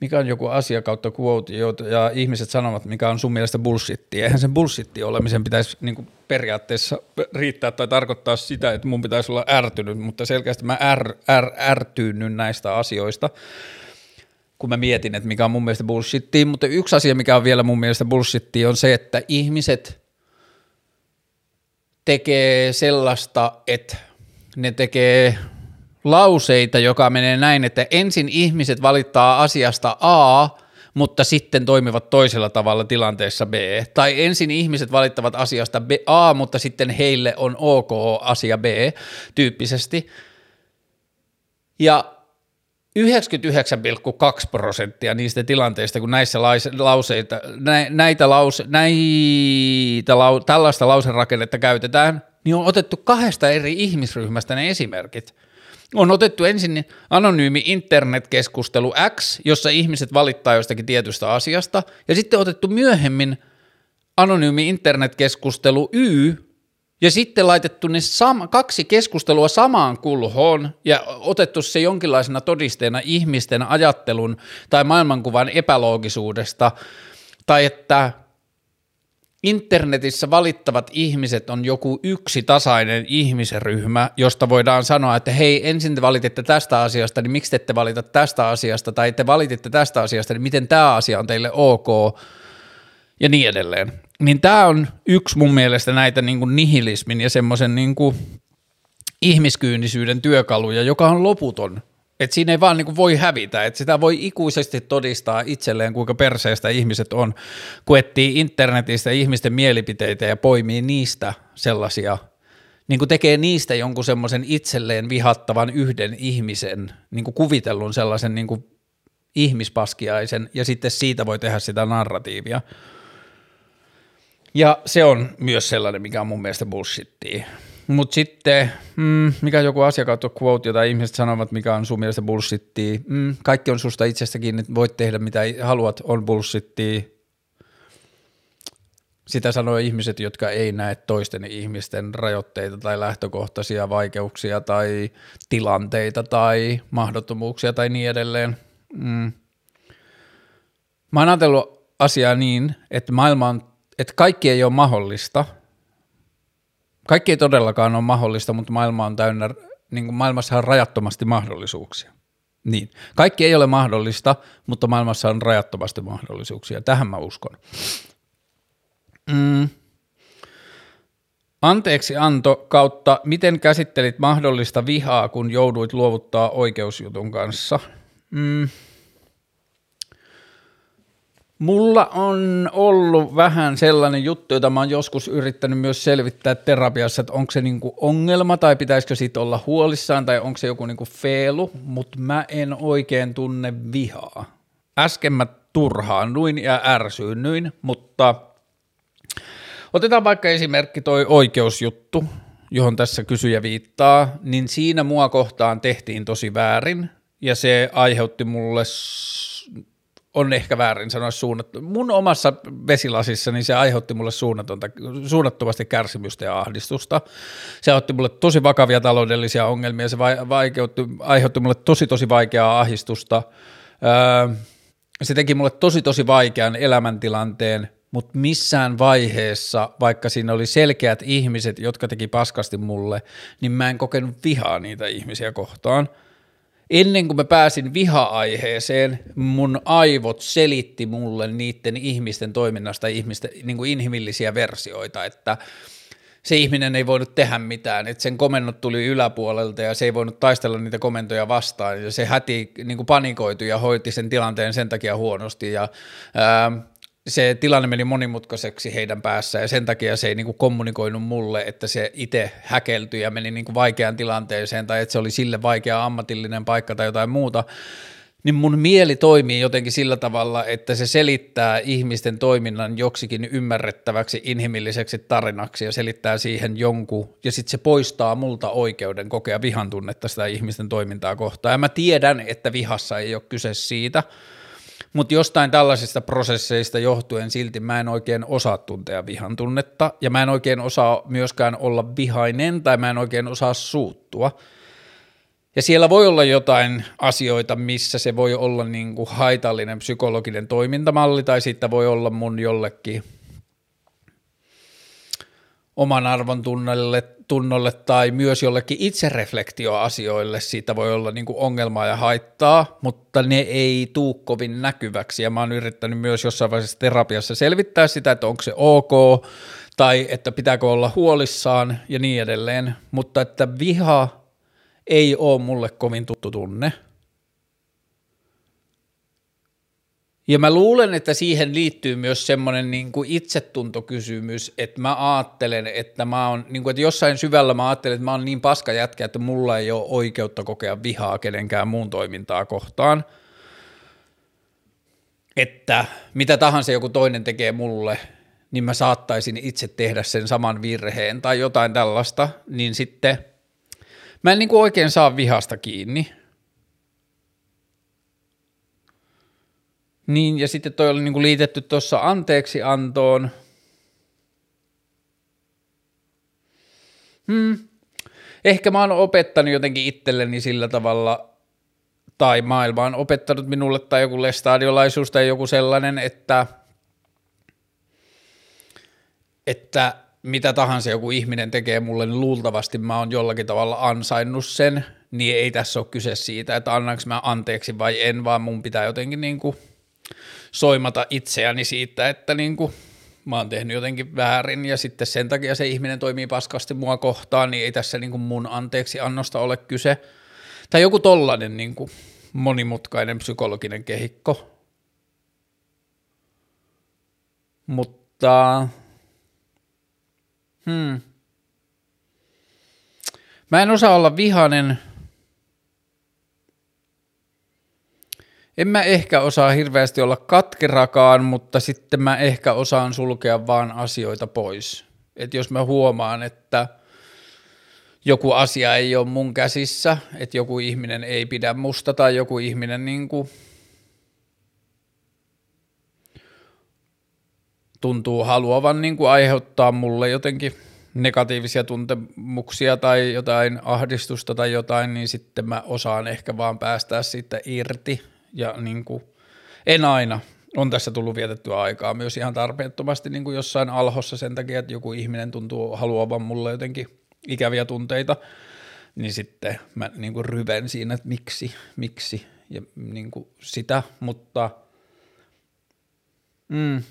mikä on joku asia kautta quote, ja ihmiset sanovat, mikä on sun mielestä bullshitti. Eihän sen bullshitti olemisen pitäisi niin kuin periaatteessa riittää tai tarkoittaa sitä, että mun pitäisi olla ärtynyt, mutta selkeästi mä är, är, ärtyynyn näistä asioista, kun mä mietin, että mikä on mun mielestä bullshittia, mutta yksi asia, mikä on vielä mun mielestä bullshittia, on se, että ihmiset tekee sellaista, että ne tekee lauseita, joka menee näin, että ensin ihmiset valittaa asiasta A, mutta sitten toimivat toisella tavalla tilanteessa B. Tai ensin ihmiset valittavat asiasta B, A, mutta sitten heille on ok asia B tyyppisesti. Ja 99,2 prosenttia niistä tilanteista, kun näissä lauseita, näitä lause, näitä lau, tällaista lauserakennetta käytetään, niin on otettu kahdesta eri ihmisryhmästä ne esimerkit. On otettu ensin anonyymi internetkeskustelu X, jossa ihmiset valittaa jostakin tietystä asiasta, ja sitten otettu myöhemmin anonyymi internetkeskustelu Y, ja sitten laitettu ne sam- kaksi keskustelua samaan kulhoon ja otettu se jonkinlaisena todisteena ihmisten ajattelun tai maailmankuvan epäloogisuudesta, tai että internetissä valittavat ihmiset on joku yksi tasainen ihmisryhmä, josta voidaan sanoa, että hei, ensin te valititte tästä asiasta, niin miksi te ette valita tästä asiasta, tai te valititte tästä asiasta, niin miten tämä asia on teille ok, ja niin edelleen. Niin tämä on yksi mun mielestä näitä niin kuin nihilismin ja semmoisen niin ihmiskyynisyyden työkaluja, joka on loputon. Että siinä ei vaan niin kuin voi hävitä, että sitä voi ikuisesti todistaa itselleen, kuinka perseestä ihmiset on, kun etsii internetistä ihmisten mielipiteitä ja poimii niistä sellaisia, niin kuin tekee niistä jonkun semmoisen itselleen vihattavan yhden ihmisen, niin kuin kuvitellun sellaisen niin kuin ihmispaskiaisen, ja sitten siitä voi tehdä sitä narratiivia. Ja se on myös sellainen, mikä on mun mielestä bullshittia. Mutta sitten, mm, mikä joku asiakautto quote, jota ihmiset sanovat, mikä on sun mielestä bullshittia. Mm, kaikki on susta itsestäkin, että voit tehdä mitä haluat, on bullshittia. Sitä sanoo ihmiset, jotka ei näe toisten ihmisten rajoitteita tai lähtökohtaisia vaikeuksia tai tilanteita tai mahdottomuuksia tai niin edelleen. Mm. Mä oon ajatellut asiaa niin, että maailma on että kaikki ei ole mahdollista. Kaikki ei todellakaan ole mahdollista, mutta maailma on täynnä, niin kuin maailmassa on rajattomasti mahdollisuuksia. Niin. Kaikki ei ole mahdollista, mutta maailmassa on rajattomasti mahdollisuuksia. Tähän mä uskon. Mm. Anteeksi Anto kautta, miten käsittelit mahdollista vihaa, kun jouduit luovuttaa oikeusjutun kanssa? Mm. Mulla on ollut vähän sellainen juttu, jota mä oon joskus yrittänyt myös selvittää terapiassa, että onko se niinku ongelma tai pitäisikö siitä olla huolissaan tai onko se joku niinku feelu, mutta mä en oikein tunne vihaa. Äsken mä turhaannuin ja ärsyynnyin, mutta otetaan vaikka esimerkki toi oikeusjuttu, johon tässä kysyjä viittaa, niin siinä mua kohtaan tehtiin tosi väärin ja se aiheutti mulle on ehkä väärin sanoa suunnattu. Mun omassa vesilasissa niin se aiheutti mulle suunnatonta, suunnattomasti kärsimystä ja ahdistusta. Se aiheutti mulle tosi vakavia taloudellisia ongelmia, se vaikeutti, aiheutti mulle tosi tosi vaikeaa ahdistusta. Öö, se teki mulle tosi tosi vaikean elämäntilanteen, mutta missään vaiheessa, vaikka siinä oli selkeät ihmiset, jotka teki paskasti mulle, niin mä en kokenut vihaa niitä ihmisiä kohtaan – ennen kuin mä pääsin viha-aiheeseen, mun aivot selitti mulle niiden ihmisten toiminnasta ihmisten, niin kuin inhimillisiä versioita, että se ihminen ei voinut tehdä mitään, että sen komennot tuli yläpuolelta ja se ei voinut taistella niitä komentoja vastaan. Ja se häti niin kuin panikoitui ja hoiti sen tilanteen sen takia huonosti. Ja ää, se tilanne meni monimutkaiseksi heidän päässä ja sen takia se ei niin kuin kommunikoinut mulle, että se itse häkeltyi ja meni niin kuin vaikeaan tilanteeseen tai että se oli sille vaikea ammatillinen paikka tai jotain muuta, niin mun mieli toimii jotenkin sillä tavalla, että se selittää ihmisten toiminnan joksikin ymmärrettäväksi inhimilliseksi tarinaksi ja selittää siihen jonkun, ja sitten se poistaa multa oikeuden kokea vihan tunnetta sitä ihmisten toimintaa kohtaan. Ja mä tiedän, että vihassa ei ole kyse siitä, mutta jostain tällaisista prosesseista johtuen silti mä en oikein osaa tuntea vihan tunnetta ja mä en oikein osaa myöskään olla vihainen tai mä en oikein osaa suuttua. Ja siellä voi olla jotain asioita, missä se voi olla niin kuin haitallinen psykologinen toimintamalli tai siitä voi olla mun jollekin oman arvon tunnolle, tunnolle tai myös jollekin itsereflektioasioille. Siitä voi olla niin kuin ongelmaa ja haittaa, mutta ne ei tuu kovin näkyväksi. Ja mä oon yrittänyt myös jossain vaiheessa terapiassa selvittää sitä, että onko se ok tai että pitääkö olla huolissaan ja niin edelleen, mutta että viha ei ole mulle kovin tuttu tunne. Ja mä luulen, että siihen liittyy myös semmoinen niin kuin itsetuntokysymys, että mä ajattelen, että mä oon, niin kuin, että jossain syvällä mä ajattelen, että mä oon niin paska jätkä, että mulla ei ole oikeutta kokea vihaa kenenkään muun toimintaa kohtaan. Että mitä tahansa joku toinen tekee mulle, niin mä saattaisin itse tehdä sen saman virheen tai jotain tällaista, niin sitten mä en niin kuin oikein saa vihasta kiinni. Niin, ja sitten toi oli niin kuin liitetty tuossa anteeksi antoon. Hmm. Ehkä mä oon opettanut jotenkin itselleni sillä tavalla, tai maailma on opettanut minulle, tai joku lestadiolaisuus tai joku sellainen, että, että mitä tahansa joku ihminen tekee mulle, niin luultavasti mä oon jollakin tavalla ansainnut sen, niin ei tässä ole kyse siitä, että annanko mä anteeksi vai en, vaan mun pitää jotenkin niin kuin – soimata itseäni siitä, että niin kuin mä oon tehnyt jotenkin väärin ja sitten sen takia se ihminen toimii paskasti mua kohtaan, niin ei tässä niin kuin mun anteeksi annosta ole kyse. Tai joku tollainen niin kuin monimutkainen psykologinen kehikko. Mutta hmm. Mä en osaa olla vihanen – En mä ehkä osaa hirveästi olla katkerakaan, mutta sitten mä ehkä osaan sulkea vaan asioita pois. Että jos mä huomaan, että joku asia ei ole mun käsissä, että joku ihminen ei pidä musta tai joku ihminen niin kuin tuntuu haluavan niin kuin aiheuttaa mulle jotenkin negatiivisia tuntemuksia tai jotain ahdistusta tai jotain, niin sitten mä osaan ehkä vaan päästää siitä irti ja niin kuin, en aina. On tässä tullut vietettyä aikaa myös ihan tarpeettomasti niin kuin jossain alhossa sen takia, että joku ihminen tuntuu haluavan mulle jotenkin ikäviä tunteita, niin sitten mä niin kuin ryven siinä, että miksi, miksi ja niin kuin sitä, mutta mm,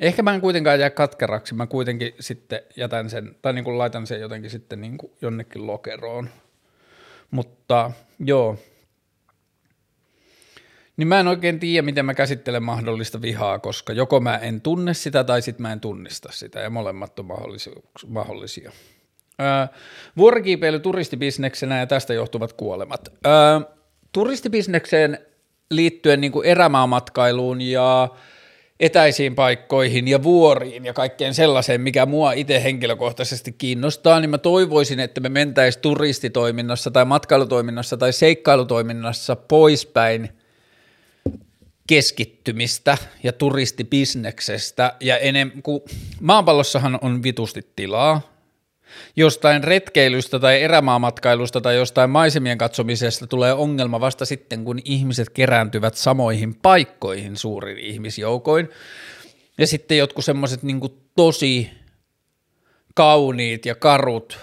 ehkä mä en kuitenkaan jää katkeraksi, mä kuitenkin sitten jätän sen, tai niin kuin laitan sen jotenkin sitten niin kuin jonnekin lokeroon, mutta joo, niin mä en oikein tiedä, miten mä käsittelen mahdollista vihaa, koska joko mä en tunne sitä tai sitten mä en tunnista sitä, ja molemmat on mahdollisia. Öö, vuorikiipeily turistibisneksenä ja tästä johtuvat kuolemat. Öö, turistibisnekseen liittyen niin kuin erämaamatkailuun ja etäisiin paikkoihin ja vuoriin ja kaikkeen sellaiseen, mikä mua itse henkilökohtaisesti kiinnostaa, niin mä toivoisin, että me mentäisiin turistitoiminnassa tai matkailutoiminnassa tai seikkailutoiminnassa poispäin – keskittymistä ja turistibisneksestä ja enemmän kuin maapallossahan on vitusti tilaa. Jostain retkeilystä tai erämaamatkailusta tai jostain maisemien katsomisesta tulee ongelma vasta sitten, kun ihmiset kerääntyvät samoihin paikkoihin suurin ihmisjoukoin. Ja sitten jotkut semmoiset niin tosi kauniit ja karut.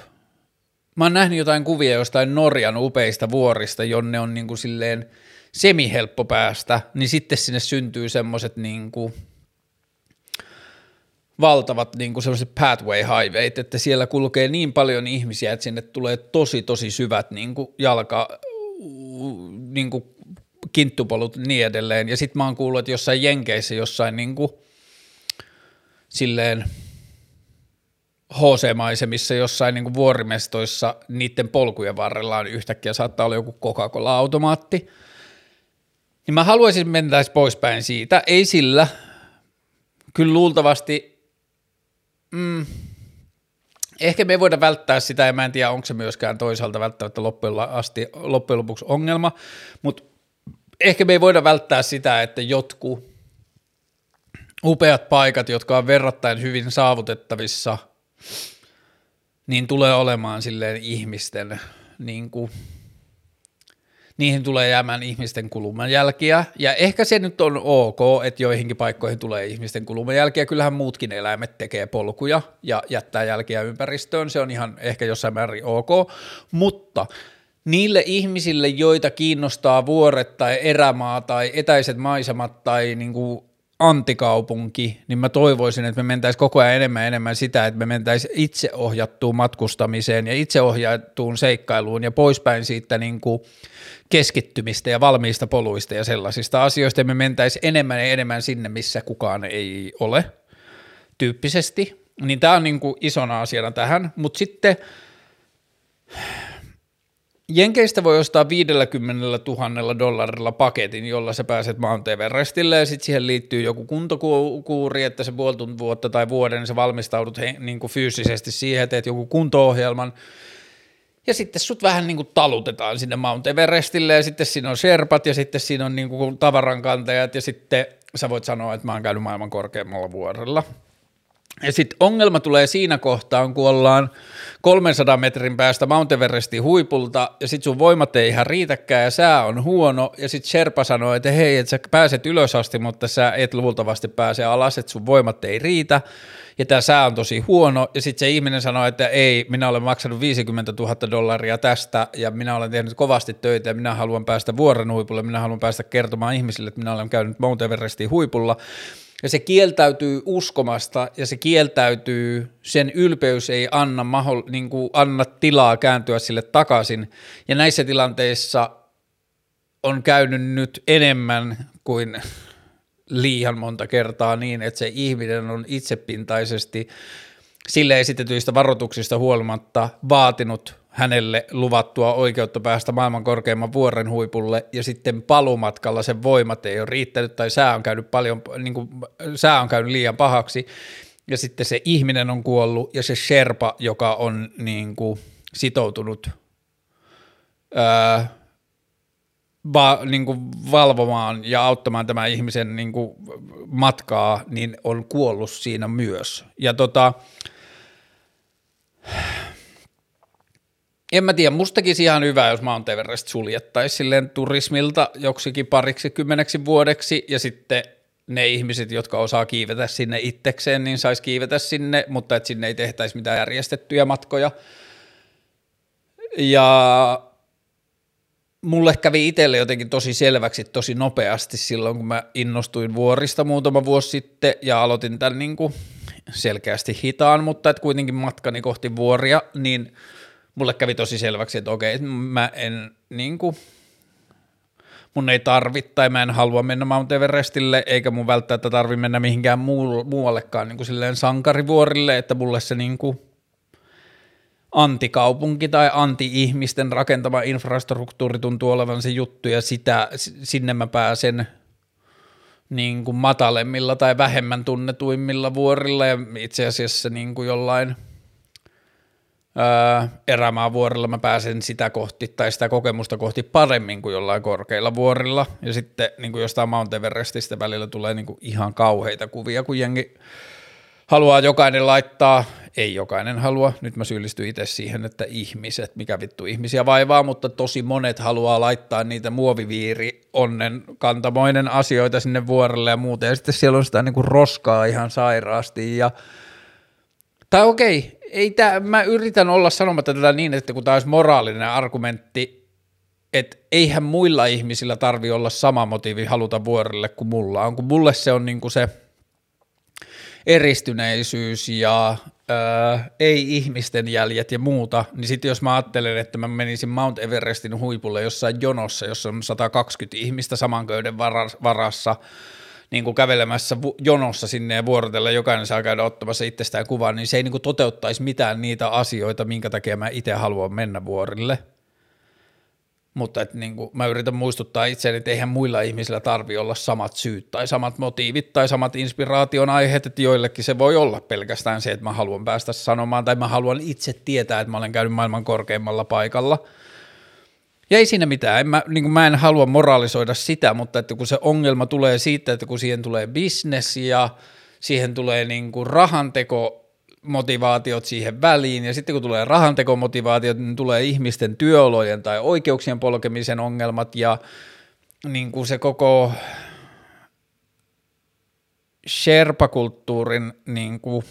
Mä oon nähnyt jotain kuvia jostain Norjan upeista vuorista, jonne on niin kuin silleen – semi-helppo päästä, niin sitten sinne syntyy semmoiset niin valtavat niin kuin semmoiset pathway highwayt, että siellä kulkee niin paljon ihmisiä, että sinne tulee tosi tosi syvät niin kuin jalka, niin kuin kinttupolut niin edelleen. Ja sitten mä oon kuullut, että jossain Jenkeissä jossain niin kuin, silleen HC-maisemissa jossain niin kuin vuorimestoissa niiden polkujen varrella on yhtäkkiä saattaa olla joku Coca-Cola-automaatti – niin mä haluaisin mennä poispäin siitä, ei sillä, kyllä luultavasti, mm, ehkä me ei voida välttää sitä, ja mä en tiedä, onko se myöskään toisaalta välttämättä loppujen, asti, loppujen lopuksi ongelma, mutta ehkä me ei voida välttää sitä, että jotkut upeat paikat, jotka on verrattain hyvin saavutettavissa, niin tulee olemaan silleen ihmisten niin kuin – niihin tulee jäämään ihmisten kulumanjälkiä, ja ehkä se nyt on ok, että joihinkin paikkoihin tulee ihmisten kulumanjälkiä, kyllähän muutkin eläimet tekee polkuja ja jättää jälkiä ympäristöön, se on ihan ehkä jossain määrin ok, mutta niille ihmisille, joita kiinnostaa vuoret tai erämaa tai etäiset maisemat tai niin kuin antikaupunki, niin mä toivoisin, että me mentäisiin koko ajan enemmän ja enemmän sitä, että me mentäisiin itseohjattuun matkustamiseen ja itseohjattuun seikkailuun ja poispäin siitä niin kuin keskittymistä ja valmiista poluista ja sellaisista asioista, ja me mentäisiin enemmän ja enemmän sinne, missä kukaan ei ole tyyppisesti. Niin tämä on niin kuin isona asiana tähän, mutta sitten Jenkeistä voi ostaa 50 000 dollarilla paketin, jolla sä pääset Mount Everestille ja sitten siihen liittyy joku kuntokuuri, että se puoli vuotta tai vuoden niin sä valmistaudut he, niin kuin fyysisesti siihen, teet joku kunto-ohjelman ja sitten sut vähän niin kuin talutetaan sinne Mount Everestille ja sitten siinä on Sherpat ja sitten siinä on niin kuin tavarankantajat ja sitten sä voit sanoa, että mä oon käynyt maailman korkeammalla vuorella. Ja sitten ongelma tulee siinä kohtaa, kun ollaan 300 metrin päästä Mount Everestin huipulta ja sitten sun voimat ei ihan riitäkään ja sää on huono ja sitten Sherpa sanoo, että hei, että sä pääset ylös asti, mutta sä et luultavasti pääse alas, että sun voimat ei riitä ja tämä sää on tosi huono ja sitten se ihminen sanoo, että ei, minä olen maksanut 50 000 dollaria tästä ja minä olen tehnyt kovasti töitä ja minä haluan päästä vuoren huipulle, minä haluan päästä kertomaan ihmisille, että minä olen käynyt Mount Everestin huipulla ja se kieltäytyy uskomasta ja se kieltäytyy, sen ylpeys ei anna, mahdoll, niin kuin anna tilaa kääntyä sille takaisin. Ja näissä tilanteissa on käynyt nyt enemmän kuin liian monta kertaa niin, että se ihminen on itsepintaisesti sille esitetyistä varoituksista huolimatta vaatinut hänelle luvattua oikeutta päästä maailman korkeimman vuoren huipulle ja sitten palumatkalla sen voimat ei ole riittänyt tai sää on käynyt paljon, niin kuin, sää on käynyt liian pahaksi ja sitten se ihminen on kuollut ja se Sherpa, joka on niin kuin, sitoutunut ää, va, niin kuin valvomaan ja auttamaan tämän ihmisen niin kuin, matkaa, niin on kuollut siinä myös. Ja tota, en mä tiedä, mustakin ihan hyvä, jos Mount Everest suljettaisiin silleen turismilta joksikin pariksi kymmeneksi vuodeksi ja sitten ne ihmiset, jotka osaa kiivetä sinne itsekseen, niin saisi kiivetä sinne, mutta että sinne ei tehtäisi mitään järjestettyjä matkoja. Ja mulle kävi itselle jotenkin tosi selväksi tosi nopeasti silloin, kun mä innostuin vuorista muutama vuosi sitten ja aloitin tämän niin kuin selkeästi hitaan, mutta että kuitenkin matkani kohti vuoria, niin – mulle kävi tosi selväksi, että okei, mä en niin kuin, mun ei tarvitse tai mä en halua mennä Mount Everestille, eikä mun välttämättä tarvi mennä mihinkään muuallekaan niin kuin silleen sankarivuorille, että mulle se niin kuin antikaupunki tai anti-ihmisten rakentama infrastruktuuri tuntuu olevan se juttu ja sitä, sinne mä pääsen niin kuin matalemmilla tai vähemmän tunnetuimmilla vuorilla ja itse asiassa niin kuin jollain – öö, erämaavuorilla mä pääsen sitä kohti tai sitä kokemusta kohti paremmin kuin jollain korkeilla vuorilla. Ja sitten niin kuin jostain Mount Everestistä välillä tulee niin kuin ihan kauheita kuvia, kun jengi haluaa jokainen laittaa, ei jokainen halua, nyt mä syyllistyn itse siihen, että ihmiset, mikä vittu ihmisiä vaivaa, mutta tosi monet haluaa laittaa niitä muoviviiri onnen kantamoinen asioita sinne vuorelle ja muuta, ja sitten siellä on sitä niin kuin roskaa ihan sairaasti, ja tai okei, ei tää, mä yritän olla sanomatta tätä niin, että kun tämä olisi moraalinen argumentti, että eihän muilla ihmisillä tarvi olla sama motiivi haluta vuorille kuin mulla on, kun mulle se on niinku se eristyneisyys ja öö, ei-ihmisten jäljet ja muuta, niin sitten jos mä ajattelen, että mä menisin Mount Everestin huipulle jossain jonossa, jossa on 120 ihmistä saman köyden varassa, niin kuin kävelemässä jonossa sinne ja vuorotella jokainen saa käydä ottamassa itsestään kuvaa, niin se ei niin kuin toteuttaisi mitään niitä asioita, minkä takia mä itse haluan mennä vuorille. Mutta että niin kuin mä yritän muistuttaa itseäni, että eihän muilla ihmisillä tarvi olla samat syyt tai samat motiivit tai samat inspiraation aiheet, että joillekin se voi olla pelkästään se, että mä haluan päästä sanomaan tai mä haluan itse tietää, että mä olen käynyt maailman korkeimmalla paikalla – ja ei siinä mitään, en mä, niin mä en halua moraalisoida sitä, mutta että kun se ongelma tulee siitä, että kun siihen tulee business ja siihen tulee niin kuin rahanteko motivaatiot siihen väliin, ja sitten kun tulee rahantekomotivaatiot, niin tulee ihmisten työolojen tai oikeuksien polkemisen ongelmat, ja niin kuin se koko sherpakulttuurin niin kuin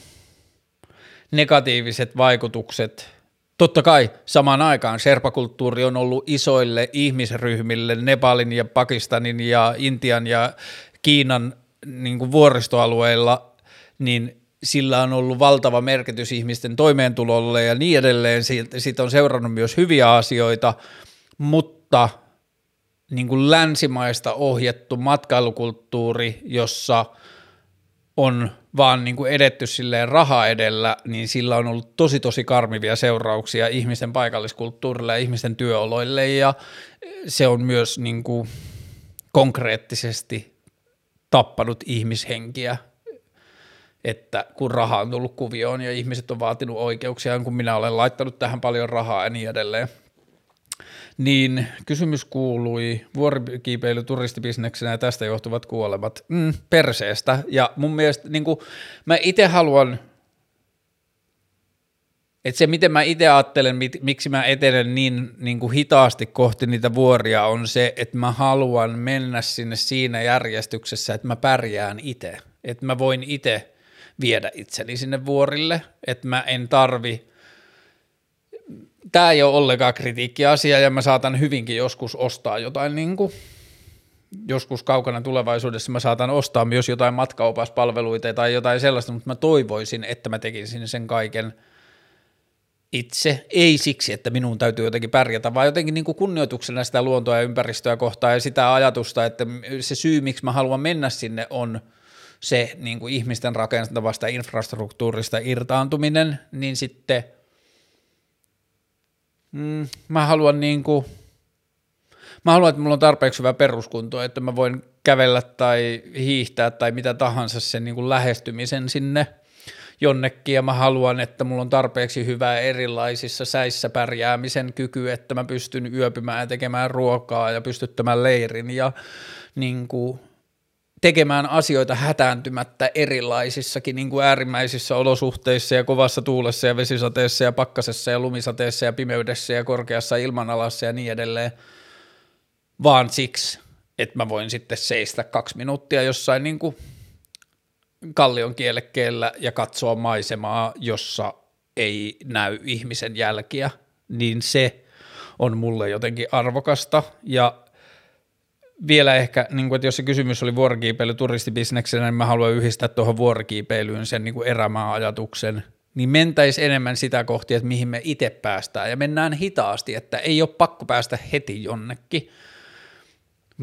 negatiiviset vaikutukset – Totta kai samaan aikaan serpakulttuuri on ollut isoille ihmisryhmille, Nepalin ja Pakistanin ja Intian ja Kiinan niin kuin vuoristoalueilla, niin sillä on ollut valtava merkitys ihmisten toimeentulolle ja niin edelleen. Siitä on seurannut myös hyviä asioita, mutta niin kuin länsimaista ohjattu matkailukulttuuri, jossa on vaan niin kuin edetty silleen raha edellä, niin sillä on ollut tosi tosi karmivia seurauksia ihmisten paikalliskulttuurille ja ihmisten työoloille ja se on myös niin kuin konkreettisesti tappanut ihmishenkiä että kun raha on tullut kuvioon ja ihmiset on vaatinut oikeuksia, kun minä olen laittanut tähän paljon rahaa ja niin edelleen. Niin kysymys kuului vuorikiipeily turistibisneksenä ja tästä johtuvat kuolemat mm, perseestä. Ja mun mielestä niin kuin, mä itse haluan, että se miten mä itse ajattelen, miksi mä etenen niin, niin kuin hitaasti kohti niitä vuoria on se, että mä haluan mennä sinne siinä järjestyksessä, että mä pärjään itse. Että mä voin itse viedä itseni sinne vuorille, että mä en tarvi, tämä ei ole ollenkaan kritiikkiasia ja mä saatan hyvinkin joskus ostaa jotain niin kuin, joskus kaukana tulevaisuudessa mä saatan ostaa myös jotain matkaopaspalveluita tai jotain sellaista, mutta mä toivoisin, että mä tekisin sen kaiken itse, ei siksi, että minun täytyy jotenkin pärjätä, vaan jotenkin niin kuin kunnioituksena sitä luontoa ja ympäristöä kohtaan ja sitä ajatusta, että se syy, miksi mä haluan mennä sinne on – se niin kuin ihmisten rakentamasta infrastruktuurista irtaantuminen, niin sitten mm, mä haluan niin kuin, mä haluan, että mulla on tarpeeksi hyvä peruskunto, että mä voin kävellä tai hiihtää tai mitä tahansa sen niin kuin lähestymisen sinne jonnekin. Ja mä haluan, että mulla on tarpeeksi hyvää erilaisissa säissä pärjäämisen kyky, että mä pystyn yöpymään ja tekemään ruokaa ja pystyttämään leirin ja niin kuin tekemään asioita hätääntymättä erilaisissakin niin kuin äärimmäisissä olosuhteissa ja kovassa tuulessa ja vesisateessa ja pakkasessa ja lumisateessa ja pimeydessä ja korkeassa ilmanalassa ja niin edelleen, vaan siksi, että mä voin sitten seistä kaksi minuuttia jossain niin kuin kallion kielekkeellä ja katsoa maisemaa, jossa ei näy ihmisen jälkiä, niin se on mulle jotenkin arvokasta ja vielä ehkä, niin kuin, että jos se kysymys oli vuorikiipeily turistibisneksenä, niin mä haluan yhdistää tuohon vuorikiipeilyyn sen niin erämaa-ajatuksen, niin mentäisi enemmän sitä kohti, että mihin me itse päästään, ja mennään hitaasti, että ei ole pakko päästä heti jonnekin,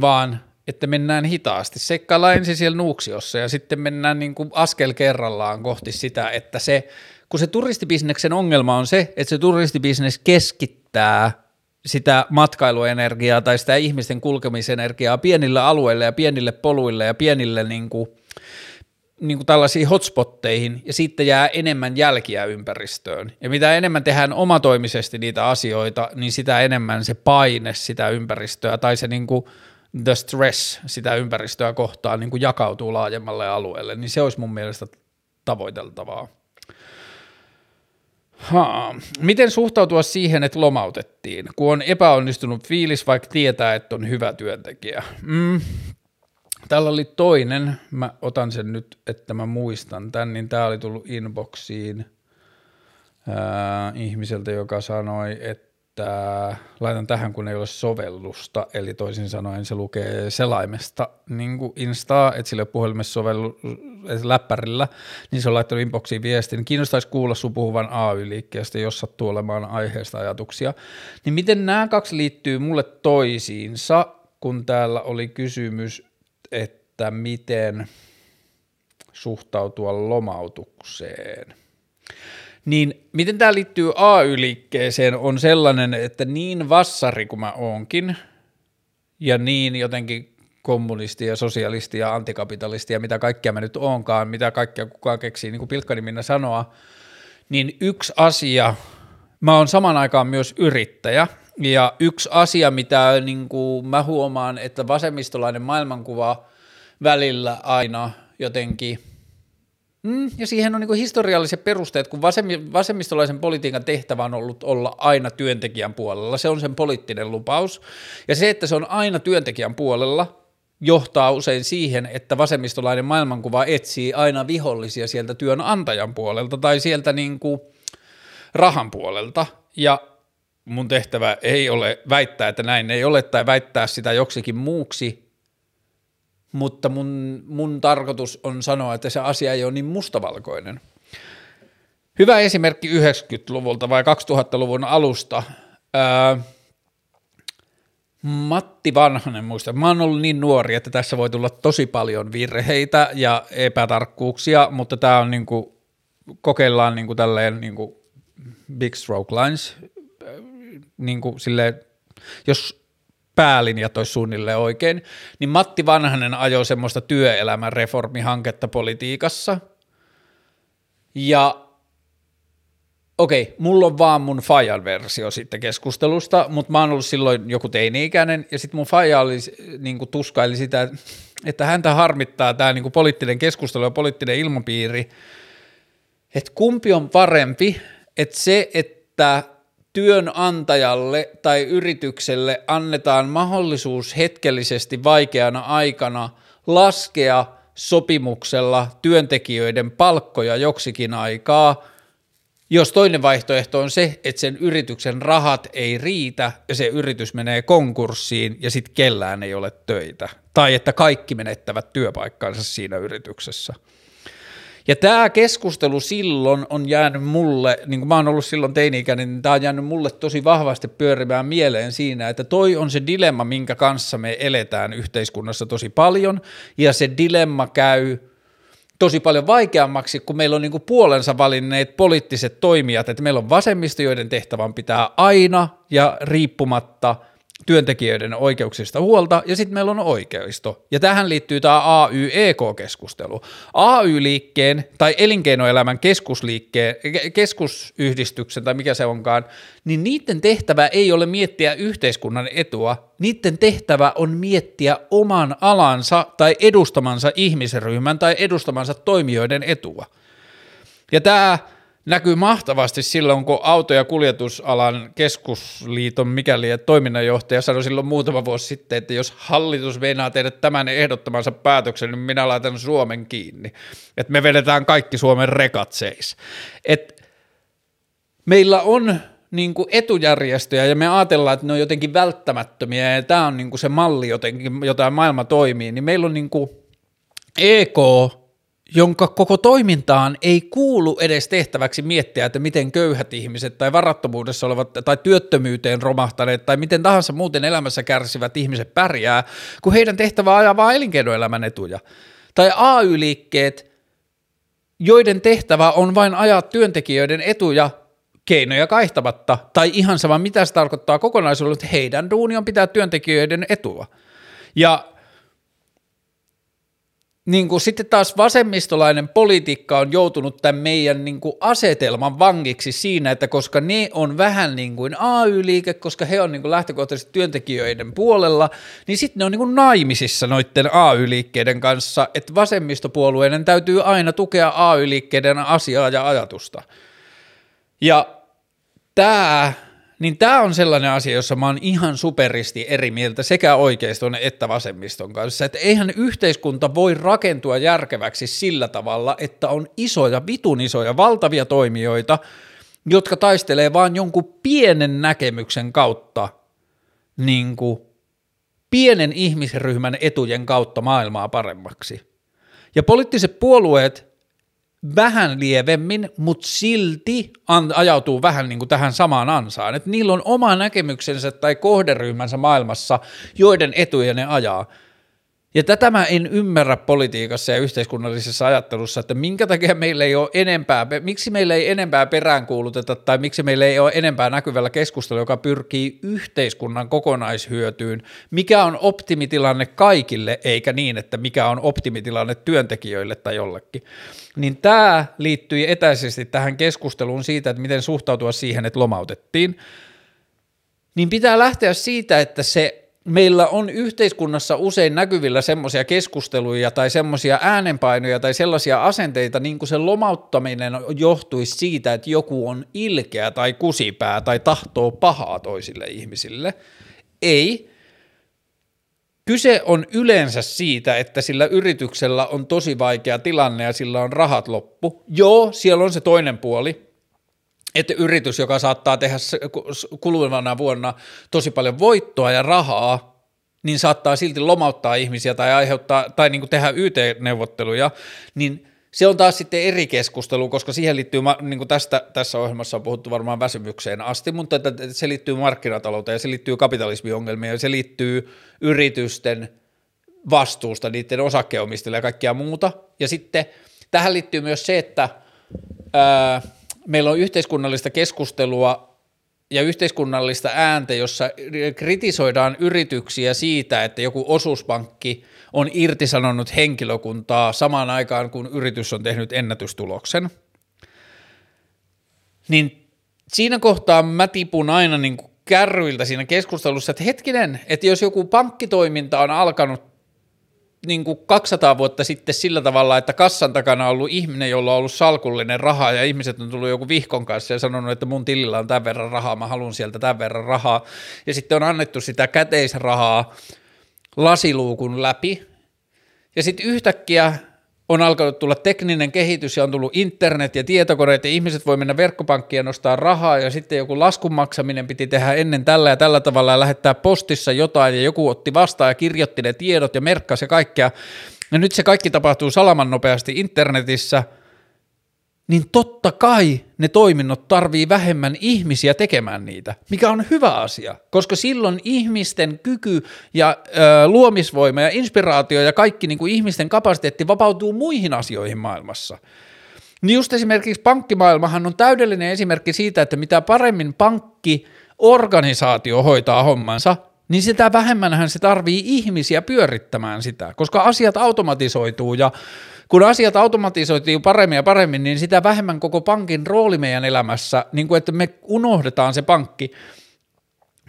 vaan että mennään hitaasti. Seikkaillaan ensin siellä Nuuksiossa ja sitten mennään niin kuin askel kerrallaan kohti sitä, että se, kun se turistibisneksen ongelma on se, että se turistibisnes keskittää sitä matkailuenergiaa tai sitä ihmisten kulkemisenergiaa pienille alueille ja pienille poluille ja pienille niin kuin, niin kuin tällaisiin hotspotteihin ja sitten jää enemmän jälkiä ympäristöön. Ja mitä enemmän tehdään omatoimisesti niitä asioita, niin sitä enemmän se paine sitä ympäristöä tai se niin kuin the stress sitä ympäristöä kohtaan niin kuin jakautuu laajemmalle alueelle, niin se olisi mun mielestä tavoiteltavaa. Ha. Miten suhtautua siihen, että lomautettiin, kun on epäonnistunut fiilis, vaikka tietää, että on hyvä työntekijä? Mm. Täällä oli toinen, mä otan sen nyt, että mä muistan tämän, niin tää oli tullut inboxiin ää, ihmiseltä, joka sanoi, että että laitan tähän, kun ei ole sovellusta, eli toisin sanoen se lukee selaimesta niin kuin Instaa, että sille puhelimessa sovellu, läppärillä, niin se on laittanut inboxiin viestin. Kiinnostaisi kuulla sun puhuvan AY-liikkeestä, jos sattuu olemaan aiheesta ajatuksia. Niin miten nämä kaksi liittyy mulle toisiinsa, kun täällä oli kysymys, että miten suhtautua lomautukseen – niin miten tämä liittyy AY-liikkeeseen on sellainen, että niin vassari kuin mä oonkin, ja niin jotenkin kommunisti ja sosialisti ja antikapitalisti ja mitä kaikkea mä nyt oonkaan, mitä kaikkea kukaan keksii niin kuin pilkkaniminä sanoa, niin yksi asia, mä oon saman aikaan myös yrittäjä, ja yksi asia, mitä niin kuin mä huomaan, että vasemmistolainen maailmankuva välillä aina jotenkin – Mm, ja siihen on niin historialliset perusteet, kun vasemmistolaisen politiikan tehtävä on ollut olla aina työntekijän puolella. Se on sen poliittinen lupaus. Ja se, että se on aina työntekijän puolella, johtaa usein siihen, että vasemmistolainen maailmankuva etsii aina vihollisia sieltä työnantajan puolelta tai sieltä niin kuin rahan puolelta. Ja mun tehtävä ei ole väittää, että näin ei ole, tai väittää sitä joksikin muuksi, mutta mun, mun tarkoitus on sanoa, että se asia ei ole niin mustavalkoinen. Hyvä esimerkki 90-luvulta vai 2000-luvun alusta. Ää, Matti Vanhanen muista. Mä oon ollut niin nuori, että tässä voi tulla tosi paljon virheitä ja epätarkkuuksia, mutta tämä on niinku, kokeillaan niinku tälleen niinku big stroke lines, niinku silleen, jos päälinjat olisi suunnilleen oikein, niin Matti Vanhanen ajoi semmoista työelämän reformihanketta politiikassa, ja okei, mulla on vaan mun Fajan versio sitten keskustelusta, mutta mä oon ollut silloin joku teini-ikäinen, ja sitten mun Faja oli, niin tuskaili sitä, että häntä harmittaa tämä niin poliittinen keskustelu ja poliittinen ilmapiiri, että kumpi on parempi, että se, että työnantajalle tai yritykselle annetaan mahdollisuus hetkellisesti vaikeana aikana laskea sopimuksella työntekijöiden palkkoja joksikin aikaa, jos toinen vaihtoehto on se, että sen yrityksen rahat ei riitä ja se yritys menee konkurssiin ja sitten kellään ei ole töitä, tai että kaikki menettävät työpaikkansa siinä yrityksessä – ja tämä keskustelu silloin on jäänyt mulle, niin kuin mä oon ollut silloin teini-ikäinen, niin tämä on jäänyt mulle tosi vahvasti pyörimään mieleen siinä, että toi on se dilemma, minkä kanssa me eletään yhteiskunnassa tosi paljon, ja se dilemma käy tosi paljon vaikeammaksi, kun meillä on niin kuin puolensa valinneet poliittiset toimijat, että meillä on vasemmisto, joiden tehtävän pitää aina ja riippumatta – työntekijöiden oikeuksista huolta, ja sitten meillä on oikeisto. Ja tähän liittyy tämä AY-EK-keskustelu. AY-liikkeen tai elinkeinoelämän keskusliikkeen, keskusyhdistyksen tai mikä se onkaan, niin niiden tehtävä ei ole miettiä yhteiskunnan etua, niiden tehtävä on miettiä oman alansa tai edustamansa ihmisryhmän tai edustamansa toimijoiden etua. Ja tämä näkyy mahtavasti silloin, kun auto- ja kuljetusalan keskusliiton mikäli toiminnanjohtaja sanoi silloin muutama vuosi sitten, että jos hallitus meinaa tehdä tämän ehdottamansa päätöksen, niin minä laitan Suomen kiinni. Että me vedetään kaikki Suomen rekat seis. Et meillä on niin kuin etujärjestöjä ja me ajatellaan, että ne on jotenkin välttämättömiä ja tämä on niin kuin se malli jotenkin, jota maailma toimii, niin meillä on niin kuin EK, jonka koko toimintaan ei kuulu edes tehtäväksi miettiä, että miten köyhät ihmiset tai varattomuudessa olevat tai työttömyyteen romahtaneet tai miten tahansa muuten elämässä kärsivät ihmiset pärjää, kun heidän tehtävä ajaa vain elinkeinoelämän etuja. Tai AY-liikkeet, joiden tehtävä on vain ajaa työntekijöiden etuja keinoja kaihtamatta, tai ihan sama mitä se tarkoittaa kokonaisuudella, että heidän duuni on pitää työntekijöiden etua. Ja niin kuin sitten taas vasemmistolainen politiikka on joutunut tämän meidän niin kuin asetelman vangiksi siinä, että koska ne on vähän niin kuin AY-liike, koska he on niin kuin lähtökohtaisesti työntekijöiden puolella, niin sitten ne on niin kuin naimisissa noiden AY-liikkeiden kanssa, että vasemmistopuolueiden täytyy aina tukea AY-liikkeiden asiaa ja ajatusta. Ja tämä niin tämä on sellainen asia, jossa mä oon ihan superisti eri mieltä sekä oikeiston että vasemmiston kanssa, että eihän yhteiskunta voi rakentua järkeväksi sillä tavalla, että on isoja, vitun isoja, valtavia toimijoita, jotka taistelee vain jonkun pienen näkemyksen kautta, niin kuin pienen ihmisryhmän etujen kautta maailmaa paremmaksi. Ja poliittiset puolueet vähän lievemmin, mutta silti ajautuu vähän niin kuin tähän samaan ansaan. Että niillä on oma näkemyksensä tai kohderyhmänsä maailmassa, joiden etuja ne ajaa. Ja tätä mä en ymmärrä politiikassa ja yhteiskunnallisessa ajattelussa, että minkä takia meillä ei ole enempää, miksi meillä ei enempää peräänkuuluteta tai miksi meillä ei ole enempää näkyvällä keskustelua, joka pyrkii yhteiskunnan kokonaishyötyyn, mikä on optimitilanne kaikille, eikä niin, että mikä on optimitilanne työntekijöille tai jollekin. Niin tämä liittyi etäisesti tähän keskusteluun siitä, että miten suhtautua siihen, että lomautettiin. Niin pitää lähteä siitä, että se meillä on yhteiskunnassa usein näkyvillä semmoisia keskusteluja tai semmoisia äänenpainoja tai sellaisia asenteita, niin kuin se lomauttaminen johtuisi siitä, että joku on ilkeä tai kusipää tai tahtoo pahaa toisille ihmisille. Ei. Kyse on yleensä siitä, että sillä yrityksellä on tosi vaikea tilanne ja sillä on rahat loppu. Joo, siellä on se toinen puoli, että yritys, joka saattaa tehdä kuluvana vuonna tosi paljon voittoa ja rahaa, niin saattaa silti lomauttaa ihmisiä tai aiheuttaa tai niin kuin tehdä YT-neuvotteluja, niin se on taas sitten eri keskustelu, koska siihen liittyy, niin kuin tästä, tässä ohjelmassa on puhuttu varmaan väsymykseen asti, mutta se liittyy markkinatalouteen se liittyy kapitalismiongelmiin ja se liittyy yritysten vastuusta niiden osakkeomistajille ja kaikkia muuta. Ja sitten tähän liittyy myös se, että ää, meillä on yhteiskunnallista keskustelua ja yhteiskunnallista ääntä, jossa kritisoidaan yrityksiä siitä, että joku osuuspankki on irtisanonut henkilökuntaa samaan aikaan, kun yritys on tehnyt ennätystuloksen. Niin siinä kohtaa mä tipun aina niin kuin kärryiltä siinä keskustelussa, että hetkinen, että jos joku pankkitoiminta on alkanut niin kuin 200 vuotta sitten sillä tavalla, että kassan takana on ollut ihminen, jolla on ollut salkullinen raha ja ihmiset on tullut joku vihkon kanssa ja sanonut, että mun tilillä on tämän verran rahaa, mä haluan sieltä tämän verran rahaa. Ja sitten on annettu sitä käteisrahaa lasiluukun läpi. Ja sitten yhtäkkiä on alkanut tulla tekninen kehitys ja on tullut internet ja tietokoneet ja ihmiset voi mennä verkkopankkiin ja nostaa rahaa ja sitten joku laskun maksaminen piti tehdä ennen tällä ja tällä tavalla ja lähettää postissa jotain ja joku otti vastaan ja kirjoitti ne tiedot ja merkkasi ja kaikkea. Ja nyt se kaikki tapahtuu salaman nopeasti internetissä – niin totta kai ne toiminnot tarvii vähemmän ihmisiä tekemään niitä, mikä on hyvä asia, koska silloin ihmisten kyky ja ö, luomisvoima ja inspiraatio ja kaikki niin kuin ihmisten kapasiteetti vapautuu muihin asioihin maailmassa. Niin just esimerkiksi pankkimaailmahan on täydellinen esimerkki siitä, että mitä paremmin pankki organisaatio hoitaa hommansa, niin sitä vähemmänhän se tarvii ihmisiä pyörittämään sitä, koska asiat automatisoituu ja kun asiat automatisoitiin paremmin ja paremmin, niin sitä vähemmän koko pankin rooli meidän elämässä, niin kuin että me unohdetaan se pankki.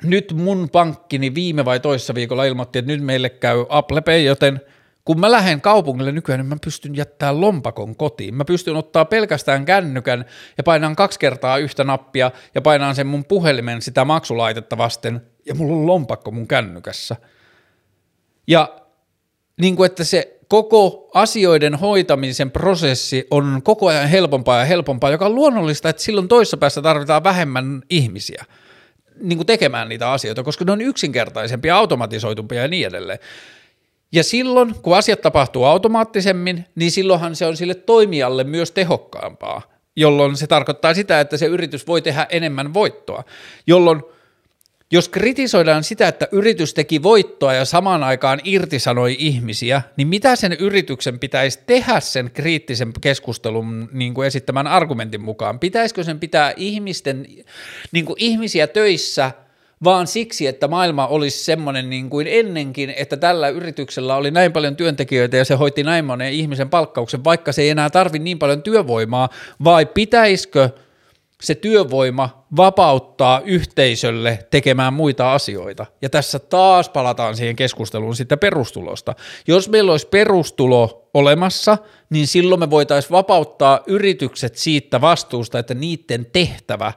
Nyt mun pankkini viime vai toissa viikolla ilmoitti, että nyt meille käy Apple Pay, joten kun mä lähden kaupungille nykyään, niin mä pystyn jättämään lompakon kotiin. Mä pystyn ottaa pelkästään kännykän ja painaan kaksi kertaa yhtä nappia ja painaan sen mun puhelimen sitä maksulaitetta vasten ja mulla on lompakko mun kännykässä. Ja niin kuin että se koko asioiden hoitamisen prosessi on koko ajan helpompaa ja helpompaa, joka on luonnollista, että silloin toisessa päässä tarvitaan vähemmän ihmisiä niin kuin tekemään niitä asioita, koska ne on yksinkertaisempia, automatisoitumpia ja niin edelleen. Ja silloin, kun asiat tapahtuu automaattisemmin, niin silloinhan se on sille toimijalle myös tehokkaampaa, jolloin se tarkoittaa sitä, että se yritys voi tehdä enemmän voittoa, jolloin – jos kritisoidaan sitä, että yritys teki voittoa ja samaan aikaan irtisanoi ihmisiä, niin mitä sen yrityksen pitäisi tehdä sen kriittisen keskustelun niin kuin esittämän argumentin mukaan? Pitäisikö sen pitää ihmisten, niin kuin ihmisiä töissä vaan siksi, että maailma olisi semmoinen niin kuin ennenkin, että tällä yrityksellä oli näin paljon työntekijöitä ja se hoiti näin monen ihmisen palkkauksen, vaikka se ei enää tarvi niin paljon työvoimaa, vai pitäisikö – se työvoima vapauttaa yhteisölle tekemään muita asioita. Ja tässä taas palataan siihen keskusteluun sitten perustulosta. Jos meillä olisi perustulo olemassa, niin silloin me voitaisiin vapauttaa yritykset siitä vastuusta, että niiden tehtävä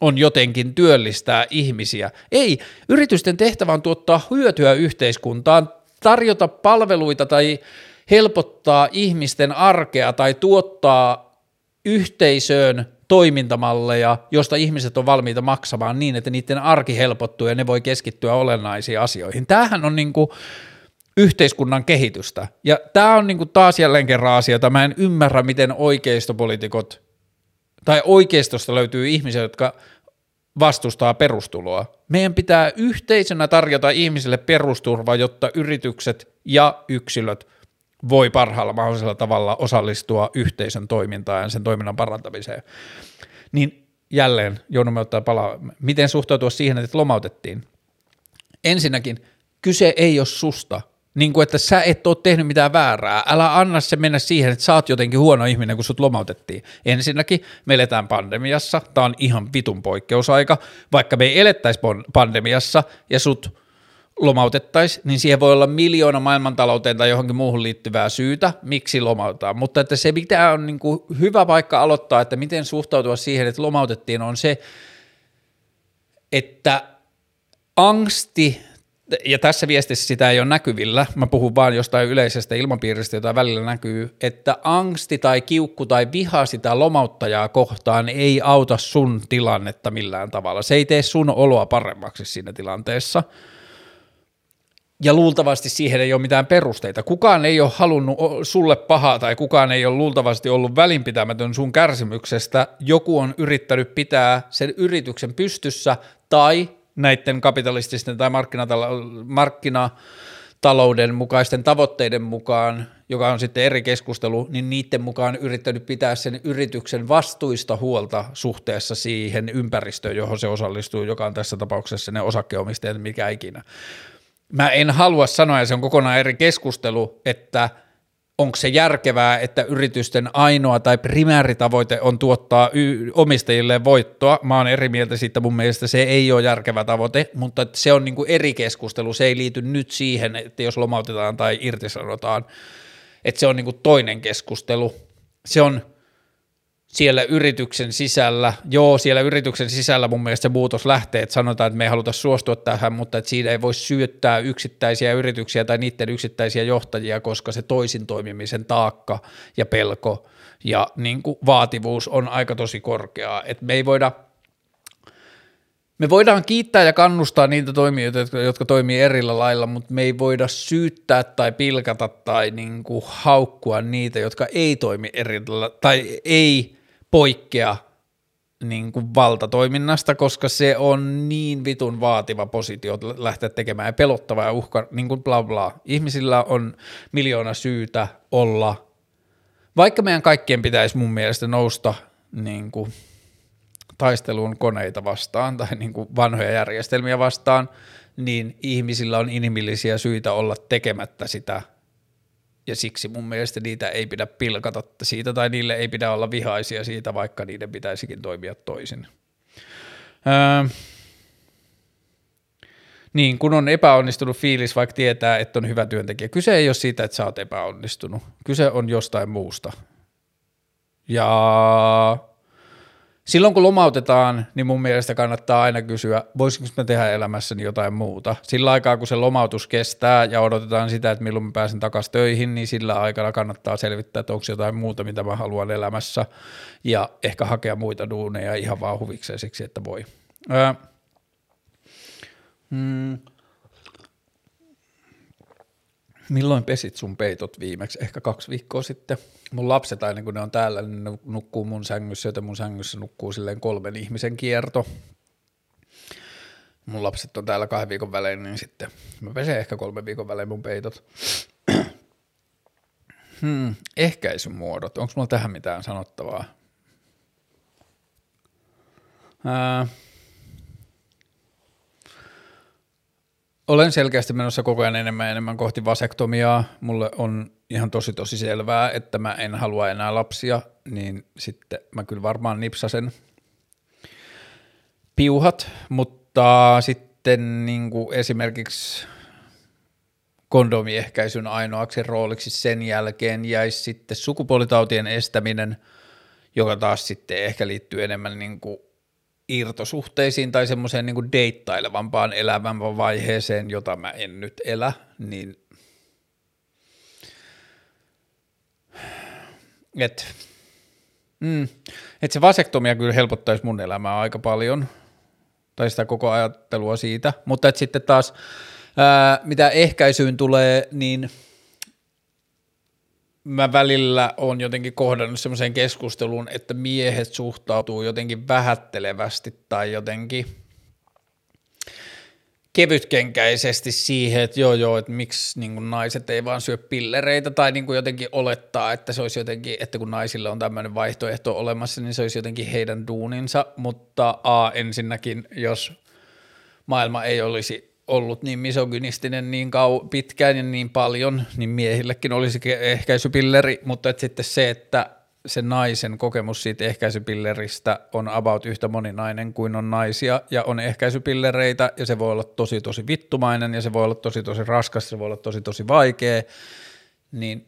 on jotenkin työllistää ihmisiä. Ei, yritysten tehtävä on tuottaa hyötyä yhteiskuntaan, tarjota palveluita tai helpottaa ihmisten arkea tai tuottaa yhteisöön toimintamalleja, josta ihmiset on valmiita maksamaan niin, että niiden arki helpottuu ja ne voi keskittyä olennaisiin asioihin. Tämähän on niin kuin yhteiskunnan kehitystä. Ja tämä on niin kuin taas jälleen kerran asia, jota mä en ymmärrä, miten oikeistopolitiikot tai oikeistosta löytyy ihmisiä, jotka vastustaa perustuloa. Meidän pitää yhteisönä tarjota ihmisille perusturva, jotta yritykset ja yksilöt voi parhaalla mahdollisella tavalla osallistua yhteisön toimintaan ja sen toiminnan parantamiseen. Niin jälleen joudumme ottaa palaa, miten suhtautua siihen, että lomautettiin. Ensinnäkin kyse ei ole susta, niin kuin että sä et ole tehnyt mitään väärää. Älä anna se mennä siihen, että sä oot jotenkin huono ihminen, kun sut lomautettiin. Ensinnäkin me eletään pandemiassa, tämä on ihan vitun poikkeusaika. Vaikka me ei elettäisi pandemiassa ja sut lomautettaisiin, niin siihen voi olla miljoona maailmantalouteen tai johonkin muuhun liittyvää syytä, miksi lomautetaan. Mutta että se, mitä on niin kuin hyvä paikka aloittaa, että miten suhtautua siihen, että lomautettiin, on se, että angsti, ja tässä viestissä sitä ei ole näkyvillä, mä puhun vaan jostain yleisestä ilmapiiristä, jota välillä näkyy, että angsti tai kiukku tai viha sitä lomauttajaa kohtaan ei auta sun tilannetta millään tavalla. Se ei tee sun oloa paremmaksi siinä tilanteessa – ja luultavasti siihen ei ole mitään perusteita. Kukaan ei ole halunnut sulle pahaa tai kukaan ei ole luultavasti ollut välinpitämätön sun kärsimyksestä. Joku on yrittänyt pitää sen yrityksen pystyssä tai näiden kapitalististen tai markkinatalo- markkinatalouden mukaisten tavoitteiden mukaan, joka on sitten eri keskustelu, niin niiden mukaan yrittänyt pitää sen yrityksen vastuista huolta suhteessa siihen ympäristöön, johon se osallistuu, joka on tässä tapauksessa ne osakkeenomistajat, mikä ikinä mä en halua sanoa, ja se on kokonaan eri keskustelu, että onko se järkevää, että yritysten ainoa tai primääritavoite on tuottaa y- omistajille voittoa. Mä oon eri mieltä siitä, mun mielestä se ei ole järkevä tavoite, mutta se on niinku eri keskustelu. Se ei liity nyt siihen, että jos lomautetaan tai irtisanotaan, että se on niinku toinen keskustelu. Se on siellä yrityksen sisällä, joo, siellä yrityksen sisällä mun mielestä se muutos lähtee, että sanotaan, että me ei haluta suostua tähän, mutta että siinä ei voi syöttää yksittäisiä yrityksiä tai niiden yksittäisiä johtajia, koska se toisin toimimisen taakka ja pelko ja niin kuin vaativuus on aika tosi korkeaa, että me ei voida me voidaan kiittää ja kannustaa niitä toimijoita, jotka, jotka toimii erillä lailla, mutta me ei voida syyttää tai pilkata tai niin kuin haukkua niitä, jotka ei toimi erillä tai ei poikkea niin kuin valtatoiminnasta, koska se on niin vitun vaativa positio lähteä tekemään ja pelottava ja uhka, niin kuin bla bla. Ihmisillä on miljoona syytä olla, vaikka meidän kaikkien pitäisi mun mielestä nousta niin kuin taisteluun koneita vastaan tai niin kuin vanhoja järjestelmiä vastaan, niin ihmisillä on inhimillisiä syitä olla tekemättä sitä – ja siksi mun mielestä niitä ei pidä pilkata siitä tai niille ei pidä olla vihaisia siitä, vaikka niiden pitäisikin toimia toisin. Öö, niin, kun on epäonnistunut fiilis, vaikka tietää, että on hyvä työntekijä. Kyse ei ole siitä, että sä oot epäonnistunut. Kyse on jostain muusta. Ja silloin kun lomautetaan, niin mun mielestä kannattaa aina kysyä, voisinko mä tehdä elämässäni jotain muuta. Sillä aikaa, kun se lomautus kestää ja odotetaan sitä, että milloin mä pääsen takaisin töihin, niin sillä aikana kannattaa selvittää, että onko jotain muuta, mitä mä haluan elämässä ja ehkä hakea muita duuneja ihan vaan huvikseen siksi, että voi. Öö, mm, Milloin pesit sun peitot viimeksi? Ehkä kaksi viikkoa sitten. Mun lapset aina kun ne on täällä, niin ne nukkuu mun sängyssä, joten mun sängyssä nukkuu silleen kolmen ihmisen kierto. Mun lapset on täällä kahden viikon välein, niin sitten mä pesen ehkä kolmen viikon välein mun peitot. hmm, ehkäisymuodot. Onko mulla tähän mitään sanottavaa? Ää, Olen selkeästi menossa koko ajan enemmän ja enemmän kohti vasektomiaa. Mulle on ihan tosi tosi selvää, että mä en halua enää lapsia, niin sitten mä kyllä varmaan nipsasen piuhat, mutta sitten niin kuin esimerkiksi kondomiehkäisyn ainoaksi rooliksi sen jälkeen jäisi sitten sukupuolitautien estäminen, joka taas sitten ehkä liittyy enemmän niin kuin irtosuhteisiin tai semmoiseen niin deittailevampaan elämän vaiheeseen, jota mä en nyt elä, niin et, mm, et se vasektomia kyllä helpottaisi mun elämää aika paljon, tai sitä koko ajattelua siitä, mutta et sitten taas ää, mitä ehkäisyyn tulee, niin – mä välillä on jotenkin kohdannut semmoiseen keskusteluun, että miehet suhtautuu jotenkin vähättelevästi tai jotenkin kevytkenkäisesti siihen, että joo joo, että miksi niin kuin naiset ei vaan syö pillereitä tai niin kuin jotenkin olettaa, että se olisi jotenkin, että kun naisilla on tämmöinen vaihtoehto olemassa, niin se olisi jotenkin heidän duuninsa, mutta a, ensinnäkin, jos maailma ei olisi ollut niin misogynistinen niin kau- pitkään ja niin paljon, niin miehillekin olisi ehkäisypilleri, mutta et sitten se, että se naisen kokemus siitä ehkäisypilleristä on about yhtä moninainen kuin on naisia ja on ehkäisypillereitä ja se voi olla tosi tosi vittumainen ja se voi olla tosi tosi raskas, se voi olla tosi tosi vaikea, niin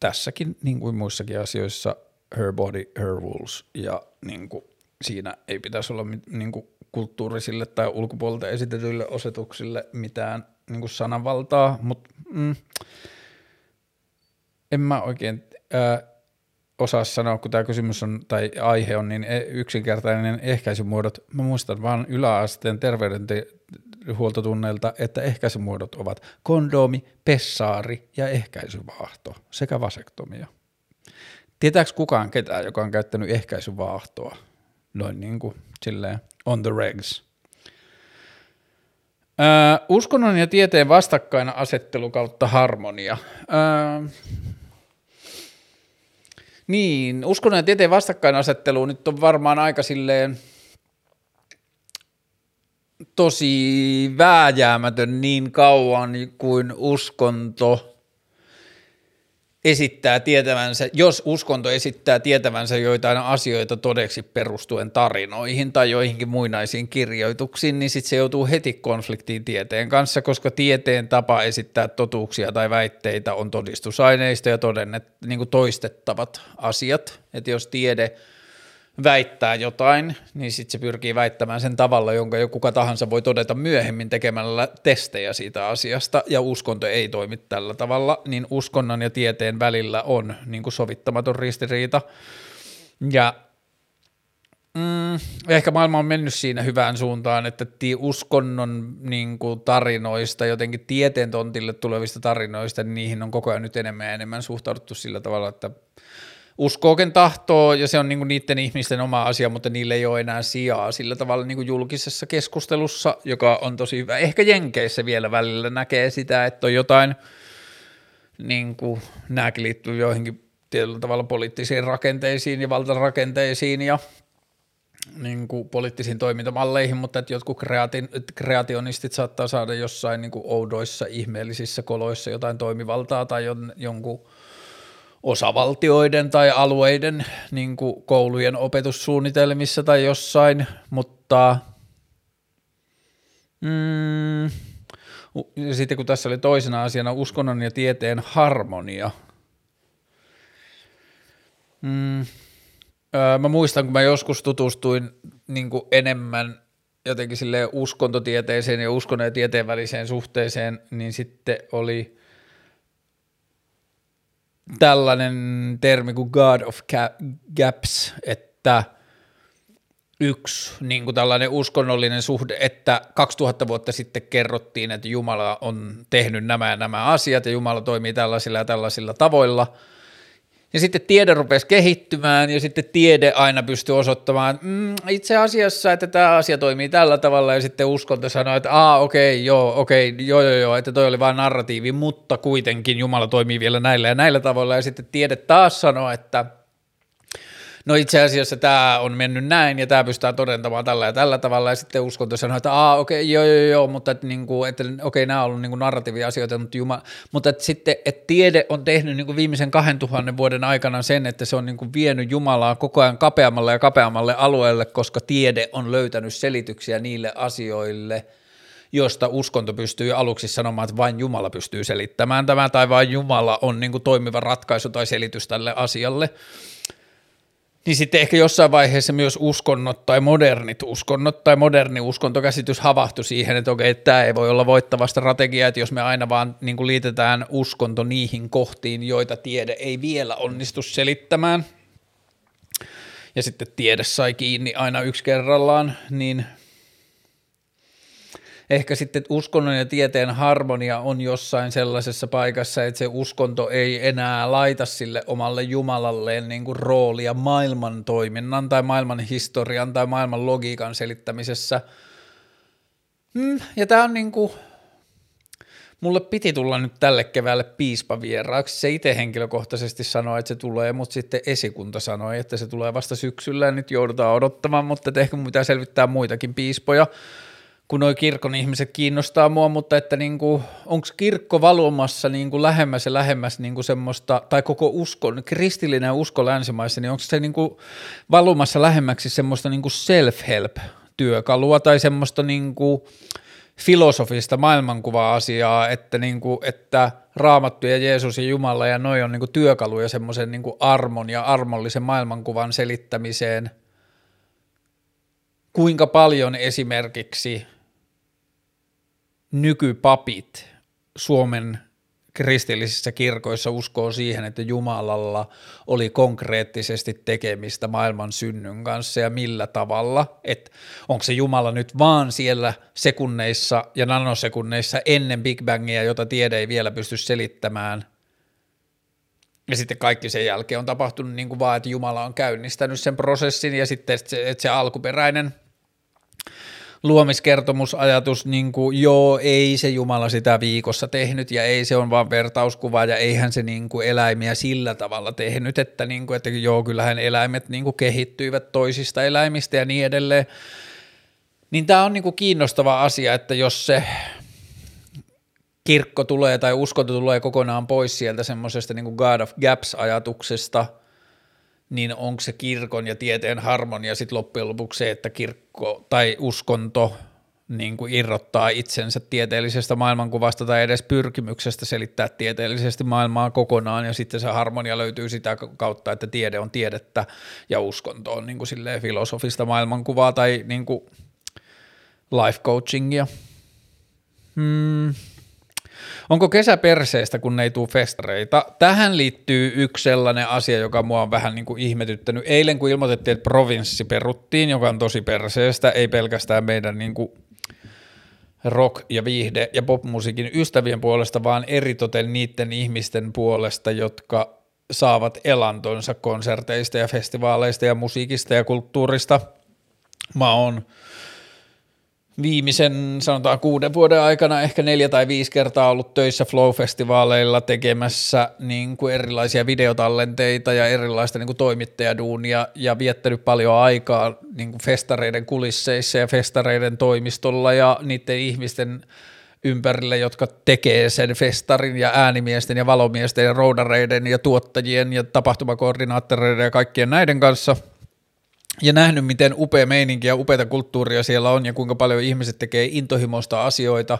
tässäkin niin kuin muissakin asioissa her body, her rules ja niin kuin siinä ei pitäisi olla niin kuin kulttuurisille tai ulkopuolelta esitetyille osoituksille mitään niin kuin sananvaltaa, mutta mm, en mä oikein, ää, osaa sanoa, kun tämä kysymys on, tai aihe on niin e- yksinkertainen ehkäisymuodot. Mä muistan vaan yläasteen terveydenhuoltotunneilta, että ehkäisymuodot ovat kondoomi, pessaari ja ehkäisyvaahto sekä vasektomia. Tietääkö kukaan ketään, joka on käyttänyt ehkäisyvaahtoa? Noin niin kuin silleen on the regs. Öö, uskonnon ja tieteen vastakkainasettelu kautta harmonia. Öö, niin, uskonnon ja tieteen vastakkainasettelu nyt on varmaan aika silleen tosi vääjäämätön niin kauan kuin uskonto esittää tietävänsä, jos uskonto esittää tietävänsä joitain asioita todeksi perustuen tarinoihin tai joihinkin muinaisiin kirjoituksiin, niin sitten se joutuu heti konfliktiin tieteen kanssa, koska tieteen tapa esittää totuuksia tai väitteitä on todistusaineista ja todennet, niin toistettavat asiat. Että jos tiede väittää jotain, niin sitten se pyrkii väittämään sen tavalla, jonka joku kuka tahansa voi todeta myöhemmin tekemällä testejä siitä asiasta, ja uskonto ei toimi tällä tavalla, niin uskonnon ja tieteen välillä on niin kuin sovittamaton ristiriita. Ja mm, ehkä maailma on mennyt siinä hyvään suuntaan, että uskonnon niin kuin tarinoista, jotenkin tieteen tontille tulevista tarinoista, niin niihin on koko ajan nyt enemmän ja enemmän suhtauduttu sillä tavalla, että uskooken tahtoo ja se on niinku niiden ihmisten oma asia, mutta niille ei ole enää sijaa sillä tavalla niinku julkisessa keskustelussa, joka on tosi hyvä. Ehkä Jenkeissä vielä välillä näkee sitä, että on jotain, niinku, nämäkin liittyy joihinkin tietyllä tavalla poliittisiin rakenteisiin ja valtarakenteisiin ja niin kuin poliittisiin toimintamalleihin, mutta että jotkut kreati- kreationistit saattaa saada jossain niin kuin oudoissa, ihmeellisissä koloissa jotain toimivaltaa tai jon, jonkun osavaltioiden tai alueiden niin kuin koulujen opetussuunnitelmissa tai jossain, mutta mm, ja sitten kun tässä oli toisena asiana uskonnon ja tieteen harmonia. Mm, öö, mä muistan, kun mä joskus tutustuin niin kuin enemmän jotenkin sille uskontotieteeseen ja uskonnon ja tieteen väliseen suhteeseen, niin sitten oli – tällainen termi kuin God of Gaps, että yksi niin kuin tällainen uskonnollinen suhde, että 2000 vuotta sitten kerrottiin, että Jumala on tehnyt nämä ja nämä asiat ja Jumala toimii tällaisilla ja tällaisilla tavoilla – ja sitten tiede rupesi kehittymään ja sitten tiede aina pystyi osoittamaan, mm, itse asiassa, että tämä asia toimii tällä tavalla. Ja sitten uskonto sanoi, että aa okei, okay, joo, okei, okay, joo, joo, joo, että toi oli vain narratiivi, mutta kuitenkin Jumala toimii vielä näillä ja näillä tavoilla. Ja sitten tiede taas sanoi, että – no itse asiassa tämä on mennyt näin ja tämä pystytään todentamaan tällä ja tällä tavalla. Ja sitten uskonto sanoo, että aa okei, okay, joo joo joo, mutta että, niin kuin, että okei okay, nämä on ollut niin kuin narratiivia asioita, mutta, juma, mutta että sitten, että tiede on tehnyt niin kuin viimeisen 2000 vuoden aikana sen, että se on niin kuin vienyt Jumalaa koko ajan kapeammalle ja kapeammalle alueelle, koska tiede on löytänyt selityksiä niille asioille, josta uskonto pystyy aluksi sanomaan, että vain Jumala pystyy selittämään tämän, tai vain Jumala on niin kuin toimiva ratkaisu tai selitys tälle asialle niin sitten ehkä jossain vaiheessa myös uskonnot tai modernit uskonnot tai moderni uskontokäsitys havahtui siihen, että okei, tämä ei voi olla voittava strategia, että jos me aina vaan niin kuin liitetään uskonto niihin kohtiin, joita tiede ei vielä onnistu selittämään, ja sitten tiede sai kiinni aina yksi kerrallaan, niin ehkä sitten uskonnon ja tieteen harmonia on jossain sellaisessa paikassa, että se uskonto ei enää laita sille omalle jumalalleen niin kuin roolia maailman toiminnan tai maailman historian tai maailman logiikan selittämisessä. Mm, ja tämä on niin kuin, mulle piti tulla nyt tälle keväälle piispa vieraaksi. Se itse henkilökohtaisesti sanoi, että se tulee, mutta sitten esikunta sanoi, että se tulee vasta syksyllä ja nyt joudutaan odottamaan, mutta ehkä pitää selvittää muitakin piispoja kun nuo kirkon ihmiset kiinnostaa mua, mutta että niinku, onko kirkko valumassa niinku lähemmäs ja lähemmäs niinku semmoista, tai koko usko, kristillinen usko länsimaissa, niin onko se niinku valumassa lähemmäksi semmoista niinku self-help-työkalua tai semmoista niinku filosofista maailmankuva-asiaa, että, niinku, että Raamattu ja Jeesus ja Jumala ja noi on niinku työkaluja semmoisen niinku armon ja armollisen maailmankuvan selittämiseen – kuinka paljon esimerkiksi nykypapit Suomen kristillisissä kirkoissa uskoo siihen, että Jumalalla oli konkreettisesti tekemistä maailman synnyn kanssa ja millä tavalla, että onko se Jumala nyt vaan siellä sekunneissa ja nanosekunneissa ennen Big Bangia, jota tiede ei vielä pysty selittämään, ja sitten kaikki sen jälkeen on tapahtunut niin kuin vaan, että Jumala on käynnistänyt sen prosessin ja sitten että se, että se alkuperäinen luomiskertomusajatus, niin kuin, joo, ei se Jumala sitä viikossa tehnyt ja ei se on vaan vertauskuva ja eihän se niin kuin, eläimiä sillä tavalla tehnyt, että, niin kuin, että joo, kyllähän eläimet niin kuin, kehittyivät toisista eläimistä ja niin edelleen. Niin tämä on niin kuin, kiinnostava asia, että jos se kirkko tulee tai uskonto tulee kokonaan pois sieltä semmoisesta niin God of Gaps-ajatuksesta, niin onko se kirkon ja tieteen harmonia sitten loppujen lopuksi se, että kirkko tai uskonto niin kuin irrottaa itsensä tieteellisestä maailmankuvasta tai edes pyrkimyksestä selittää tieteellisesti maailmaa kokonaan ja sitten se harmonia löytyy sitä kautta, että tiede on tiedettä ja uskonto on niin kuin filosofista maailmankuvaa tai niin kuin life coachingia. Hmm, Onko kesä perseestä, kun ei tule festareita? Tähän liittyy yksi sellainen asia, joka mua on vähän niin kuin ihmetyttänyt. Eilen kun ilmoitettiin, että provinssi peruttiin, joka on tosi perseestä, ei pelkästään meidän niin kuin rock- ja viihde- ja popmusiikin ystävien puolesta, vaan eritoten niiden ihmisten puolesta, jotka saavat elantonsa konserteista ja festivaaleista ja musiikista ja kulttuurista. Mä oon viimeisen sanotaan kuuden vuoden aikana ehkä neljä tai viisi kertaa ollut töissä Flow-festivaaleilla tekemässä niin kuin erilaisia videotallenteita ja erilaista niin kuin toimittajaduunia ja viettänyt paljon aikaa niin kuin festareiden kulisseissa ja festareiden toimistolla ja niiden ihmisten ympärille, jotka tekee sen festarin ja äänimiesten ja valomiesten ja roudareiden ja tuottajien ja tapahtumakoordinaattoreiden ja kaikkien näiden kanssa – ja nähnyt, miten upea meininki ja upeita kulttuuria siellä on ja kuinka paljon ihmiset tekee intohimoista asioita.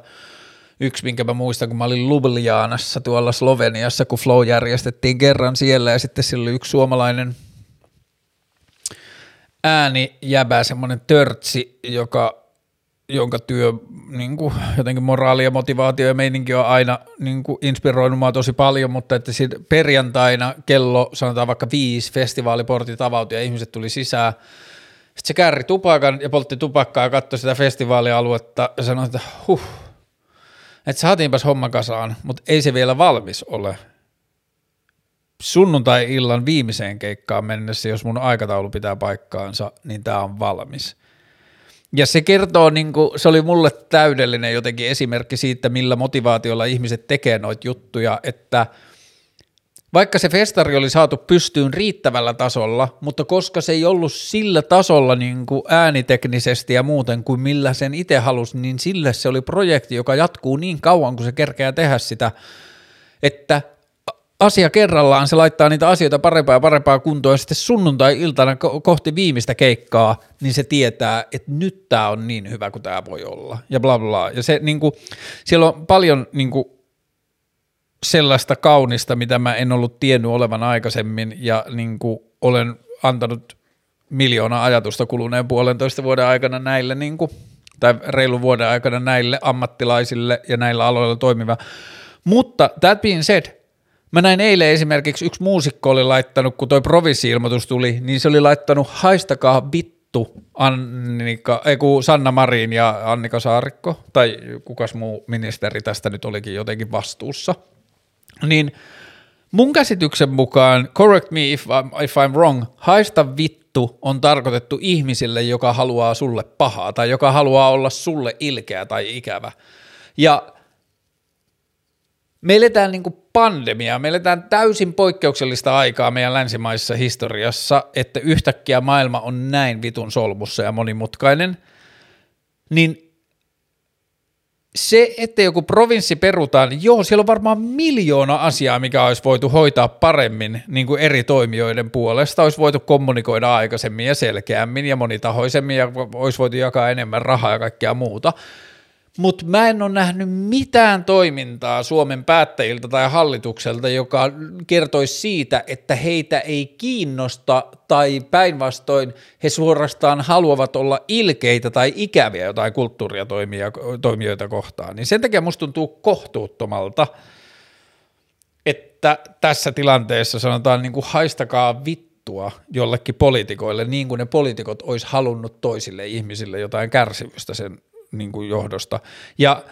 Yksi, minkä mä muistan, kun mä olin Ljubljanassa tuolla Sloveniassa, kun Flow järjestettiin kerran siellä ja sitten siellä oli yksi suomalainen ääni jäbä, semmoinen törtsi, joka jonka työ, niin kuin, jotenkin moraali ja motivaatio ja meininki on aina niin kuin, inspiroinut mua tosi paljon, mutta että perjantaina kello, sanotaan vaikka viisi, festivaaliportit avautui ja ihmiset tuli sisään. Sitten se kärri tupakan ja poltti tupakkaa ja katsoi sitä festivaalialuetta ja sanoi, että huh, että saatiinpas homma kasaan, mutta ei se vielä valmis ole. Sunnuntai-illan viimeiseen keikkaan mennessä, jos mun aikataulu pitää paikkaansa, niin tämä on valmis – ja se kertoo, niin kuin, se oli mulle täydellinen jotenkin esimerkki siitä, millä motivaatiolla ihmiset tekee noita juttuja, että vaikka se festari oli saatu pystyyn riittävällä tasolla, mutta koska se ei ollut sillä tasolla niin kuin ääniteknisesti ja muuten kuin millä sen itse halusi, niin sille se oli projekti, joka jatkuu niin kauan, kun se kerkeää tehdä sitä, että asia kerrallaan se laittaa niitä asioita parempaa ja parempaa kuntoon ja sitten sunnuntai-iltana kohti viimeistä keikkaa, niin se tietää, että nyt tämä on niin hyvä kuin tämä voi olla ja bla bla. Ja se niin kuin, siellä on paljon niin kuin, sellaista kaunista, mitä mä en ollut tiennyt olevan aikaisemmin ja niin kuin, olen antanut miljoona ajatusta kuluneen puolentoista vuoden aikana näille niin kuin, tai reilun vuoden aikana näille ammattilaisille ja näillä aloilla toimiva. Mutta that being said, Mä näin eilen esimerkiksi yksi muusikko oli laittanut, kun toi provissi-ilmoitus tuli, niin se oli laittanut haistakaa vittu Annika, ei kun Sanna Marin ja Annika Saarikko, tai kukas muu ministeri tästä nyt olikin jotenkin vastuussa. Niin mun käsityksen mukaan, correct me if I'm, if I'm wrong, haista vittu on tarkoitettu ihmisille, joka haluaa sulle pahaa tai joka haluaa olla sulle ilkeä tai ikävä. Ja me eletään niin pandemiaa, me eletään täysin poikkeuksellista aikaa meidän länsimaisessa historiassa, että yhtäkkiä maailma on näin vitun solmussa ja monimutkainen, niin se, että joku provinssi perutaan, joo, siellä on varmaan miljoona asiaa, mikä olisi voitu hoitaa paremmin niin kuin eri toimijoiden puolesta, olisi voitu kommunikoida aikaisemmin ja selkeämmin ja monitahoisemmin ja olisi voitu jakaa enemmän rahaa ja kaikkea muuta – mutta mä en ole nähnyt mitään toimintaa Suomen päättäjiltä tai hallitukselta, joka kertoisi siitä, että heitä ei kiinnosta tai päinvastoin he suorastaan haluavat olla ilkeitä tai ikäviä jotain kulttuuria toimijoita kohtaan. Niin sen takia musta tuntuu kohtuuttomalta, että tässä tilanteessa sanotaan niin kuin haistakaa vittua jollekin poliitikoille, niin kuin ne poliitikot olisi halunnut toisille ihmisille jotain kärsimystä sen niin kuin johdosta. Ja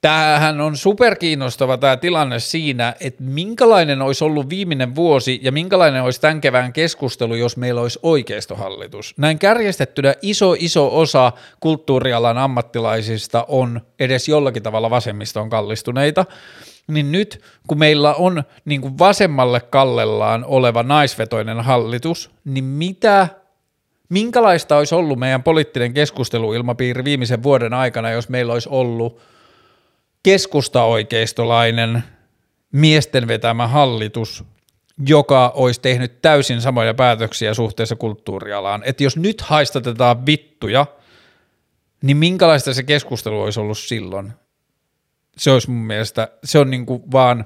Tämähän on superkiinnostava tämä tilanne siinä, että minkälainen olisi ollut viimeinen vuosi ja minkälainen olisi tämän kevään keskustelu, jos meillä olisi oikeistohallitus. Näin kärjestettynä iso iso osa kulttuurialan ammattilaisista on edes jollakin tavalla vasemmistoon kallistuneita, niin nyt kun meillä on niin kuin vasemmalle kallellaan oleva naisvetoinen hallitus, niin mitä minkälaista olisi ollut meidän poliittinen keskusteluilmapiiri viimeisen vuoden aikana, jos meillä olisi ollut – keskustaoikeistolainen miesten vetämä hallitus, joka olisi tehnyt täysin samoja päätöksiä suhteessa kulttuurialaan. Että jos nyt haistatetaan vittuja, niin minkälaista se keskustelu olisi ollut silloin? Se olisi mun mielestä, se on niin kuin vaan,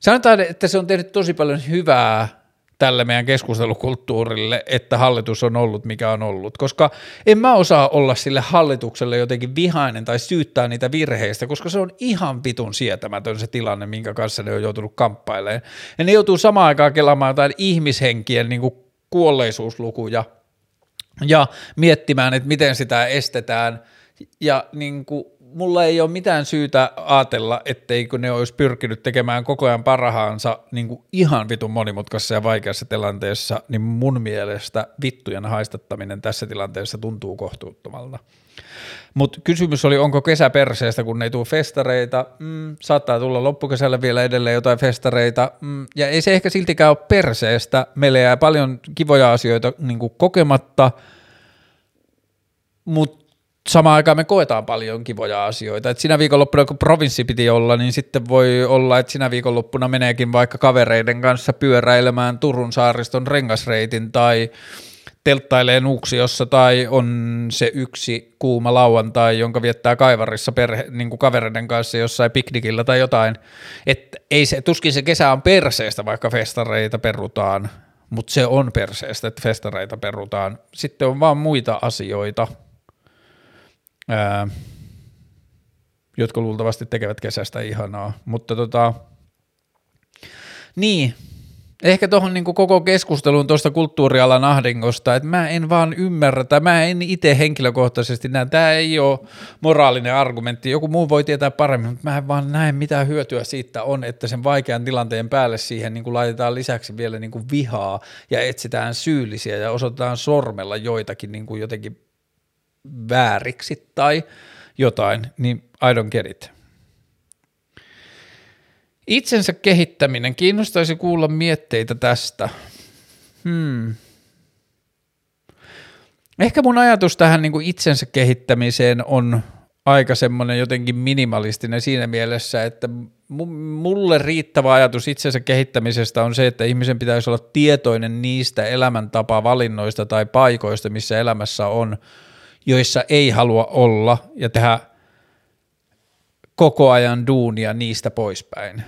sanotaan, että se on tehnyt tosi paljon hyvää tälle meidän keskustelukulttuurille, että hallitus on ollut mikä on ollut, koska en mä osaa olla sille hallitukselle jotenkin vihainen tai syyttää niitä virheistä, koska se on ihan vitun sietämätön se tilanne, minkä kanssa ne on joutunut kamppailemaan. Ja ne joutuu samaan aikaan kelaamaan jotain ihmishenkien niin kuin kuolleisuuslukuja ja miettimään, että miten sitä estetään ja niin kuin mulla ei ole mitään syytä ajatella, etteikö ne olisi pyrkinyt tekemään koko ajan parhaansa niin kuin ihan vitun monimutkaisessa ja vaikeassa tilanteessa, niin mun mielestä vittujen haistattaminen tässä tilanteessa tuntuu kohtuuttomalta. Mutta kysymys oli, onko kesä perseestä, kun ei tule festareita, mm, saattaa tulla loppukesällä vielä edelleen jotain festareita, mm, ja ei se ehkä siltikään ole perseestä, meillä jää paljon kivoja asioita niin kokematta, mutta samaan aikaan me koetaan paljon kivoja asioita. Et sinä viikonloppuna, kun provinssi piti olla, niin sitten voi olla, että sinä viikonloppuna meneekin vaikka kavereiden kanssa pyöräilemään Turun saariston rengasreitin tai telttailee Nuuksiossa tai on se yksi kuuma lauantai, jonka viettää kaivarissa perhe, niin kuin kavereiden kanssa jossain piknikillä tai jotain. Et ei se, tuskin se kesä on perseestä, vaikka festareita perutaan, mutta se on perseestä, että festareita perutaan. Sitten on vaan muita asioita, ää, jotka luultavasti tekevät kesästä ihanaa. Mutta tota, niin, ehkä tuohon niin koko keskusteluun tuosta kulttuurialan ahdingosta, että mä en vaan ymmärrä, tai mä en itse henkilökohtaisesti näe, tämä ei ole moraalinen argumentti, joku muu voi tietää paremmin, mutta mä en vaan näe mitä hyötyä siitä on, että sen vaikean tilanteen päälle siihen niin kuin laitetaan lisäksi vielä niin kuin vihaa ja etsitään syyllisiä ja osoitetaan sormella joitakin niin kuin jotenkin vääriksi tai jotain, niin I don't get it. Itsensä kehittäminen, kiinnostaisi kuulla mietteitä tästä. Hmm. Ehkä mun ajatus tähän niin kuin itsensä kehittämiseen on aika semmoinen jotenkin minimalistinen siinä mielessä, että mulle riittävä ajatus itsensä kehittämisestä on se, että ihmisen pitäisi olla tietoinen niistä elämäntapa-valinnoista tai paikoista, missä elämässä on, joissa ei halua olla ja tehdä koko ajan duunia niistä poispäin.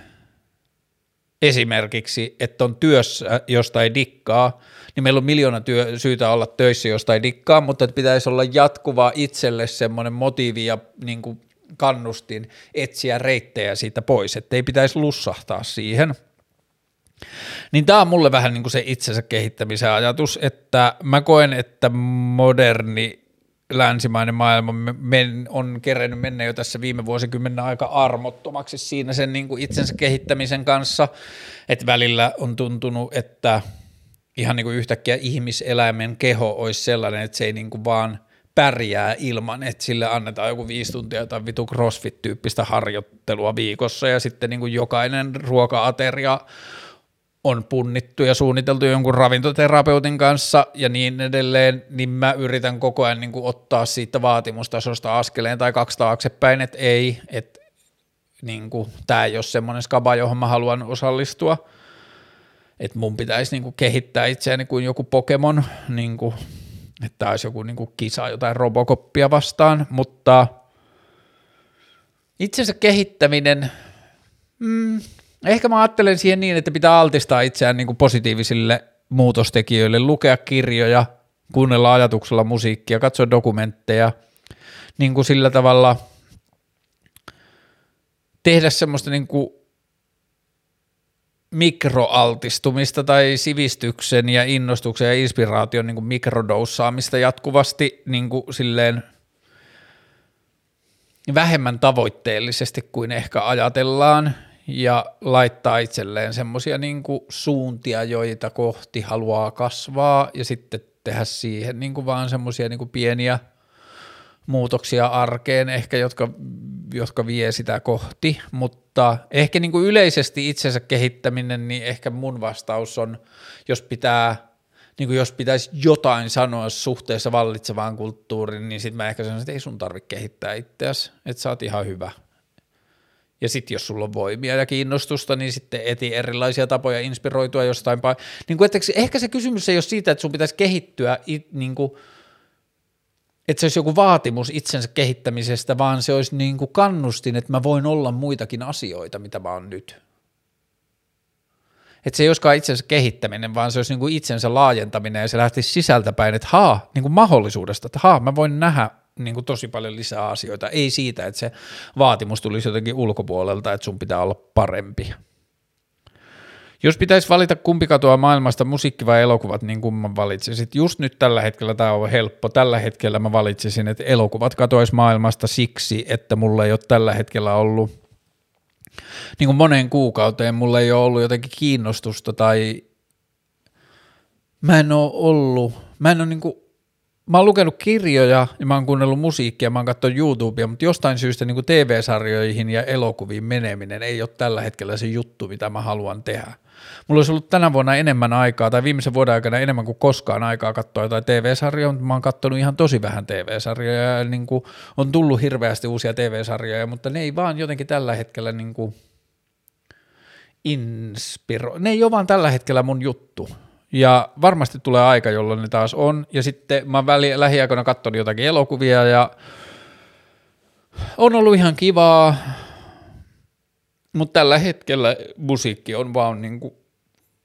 Esimerkiksi, että on työssä, josta ei dikkaa, niin meillä on miljoona työ, syytä olla töissä, josta ei dikkaa, mutta että pitäisi olla jatkuvaa itselle semmoinen motiivi ja niin kuin kannustin etsiä reittejä siitä pois, että ei pitäisi lussahtaa siihen. Niin tämä on mulle vähän niin kuin se itsensä kehittämisen ajatus, että mä koen, että moderni länsimainen maailma men, on kerennyt mennä jo tässä viime vuosikymmenen aika armottomaksi siinä sen niin kuin itsensä kehittämisen kanssa, että välillä on tuntunut, että ihan niin kuin yhtäkkiä ihmiseläimen keho olisi sellainen, että se ei niin kuin vaan pärjää ilman, että sille annetaan joku viisi tuntia tai vitu crossfit-tyyppistä harjoittelua viikossa. Ja sitten niin kuin jokainen ruoka-ateria on punnittu ja suunniteltu jonkun ravintoterapeutin kanssa ja niin edelleen, niin mä yritän koko ajan niin kuin ottaa siitä vaatimustasosta askeleen tai kaksi taaksepäin, että ei, että niin kuin, tämä ei ole semmoinen skaba, johon mä haluan osallistua, että mun pitäisi niin kuin kehittää itseäni kuin joku Pokemon, niin kuin, että olisi joku niin kuin kisa jotain Robocoppia vastaan, mutta itsensä kehittäminen, mm, Ehkä mä ajattelen siihen niin, että pitää altistaa itseään niin kuin positiivisille muutostekijöille, lukea kirjoja, kuunnella ajatuksella musiikkia, katsoa dokumentteja, niin kuin sillä tavalla tehdä semmoista niin kuin mikroaltistumista tai sivistyksen ja innostuksen ja inspiraation niin kuin mikrodoussaamista jatkuvasti niin kuin silleen vähemmän tavoitteellisesti kuin ehkä ajatellaan ja laittaa itselleen semmoisia niin suuntia, joita kohti haluaa kasvaa ja sitten tehdä siihen niin kuin vaan semmoisia niin pieniä muutoksia arkeen ehkä, jotka, jotka vie sitä kohti, mutta ehkä niin kuin yleisesti itsensä kehittäminen, niin ehkä mun vastaus on, jos pitää niin kuin jos pitäisi jotain sanoa suhteessa vallitsevaan kulttuuriin, niin sitten mä ehkä sanon, että ei sun tarvitse kehittää itseäsi, että sä oot ihan hyvä. Ja sitten jos sulla on voimia ja kiinnostusta, niin sitten eti erilaisia tapoja inspiroitua jostain. Niin kuin, että ehkä se kysymys ei ole siitä, että sun pitäisi kehittyä niin kuin, että se olisi joku vaatimus itsensä kehittämisestä, vaan se olisi niin kuin kannustin, että mä voin olla muitakin asioita, mitä mä oon nyt. Että se ei olisikaan itsensä kehittäminen, vaan se olisi niin kuin itsensä laajentaminen ja se lähtisi sisältäpäin, että haa, niin kuin mahdollisuudesta, että haa, mä voin nähdä niin kuin tosi paljon lisää asioita. Ei siitä, että se vaatimus tulisi jotenkin ulkopuolelta, että sun pitää olla parempi. Jos pitäisi valita kumpi katoa maailmasta, musiikki vai elokuvat, niin kumman valitsisit? Just nyt tällä hetkellä tämä on helppo. Tällä hetkellä mä valitsisin, että elokuvat katoisi maailmasta siksi, että mulla ei ole tällä hetkellä ollut niin kuin moneen kuukauteen mulla ei ole ollut jotenkin kiinnostusta tai mä en ole ollut, mä en ole niin kuin mä oon lukenut kirjoja ja mä oon kuunnellut musiikkia, mä oon katsonut YouTubea, mutta jostain syystä niin kuin TV-sarjoihin ja elokuviin meneminen ei ole tällä hetkellä se juttu, mitä mä haluan tehdä. Mulla olisi ollut tänä vuonna enemmän aikaa, tai viimeisen vuoden aikana enemmän kuin koskaan aikaa katsoa jotain TV-sarjoja, mutta mä oon katsonut ihan tosi vähän TV-sarjoja, ja niin kuin on tullut hirveästi uusia TV-sarjoja, mutta ne ei vaan jotenkin tällä hetkellä niin kuin inspiro, ne ei ole vaan tällä hetkellä mun juttu. Ja varmasti tulee aika, jolloin ne taas on. Ja sitten mä väli, lähiaikoina katsonut jotakin elokuvia ja on ollut ihan kivaa, mutta tällä hetkellä musiikki on vaan niin kuin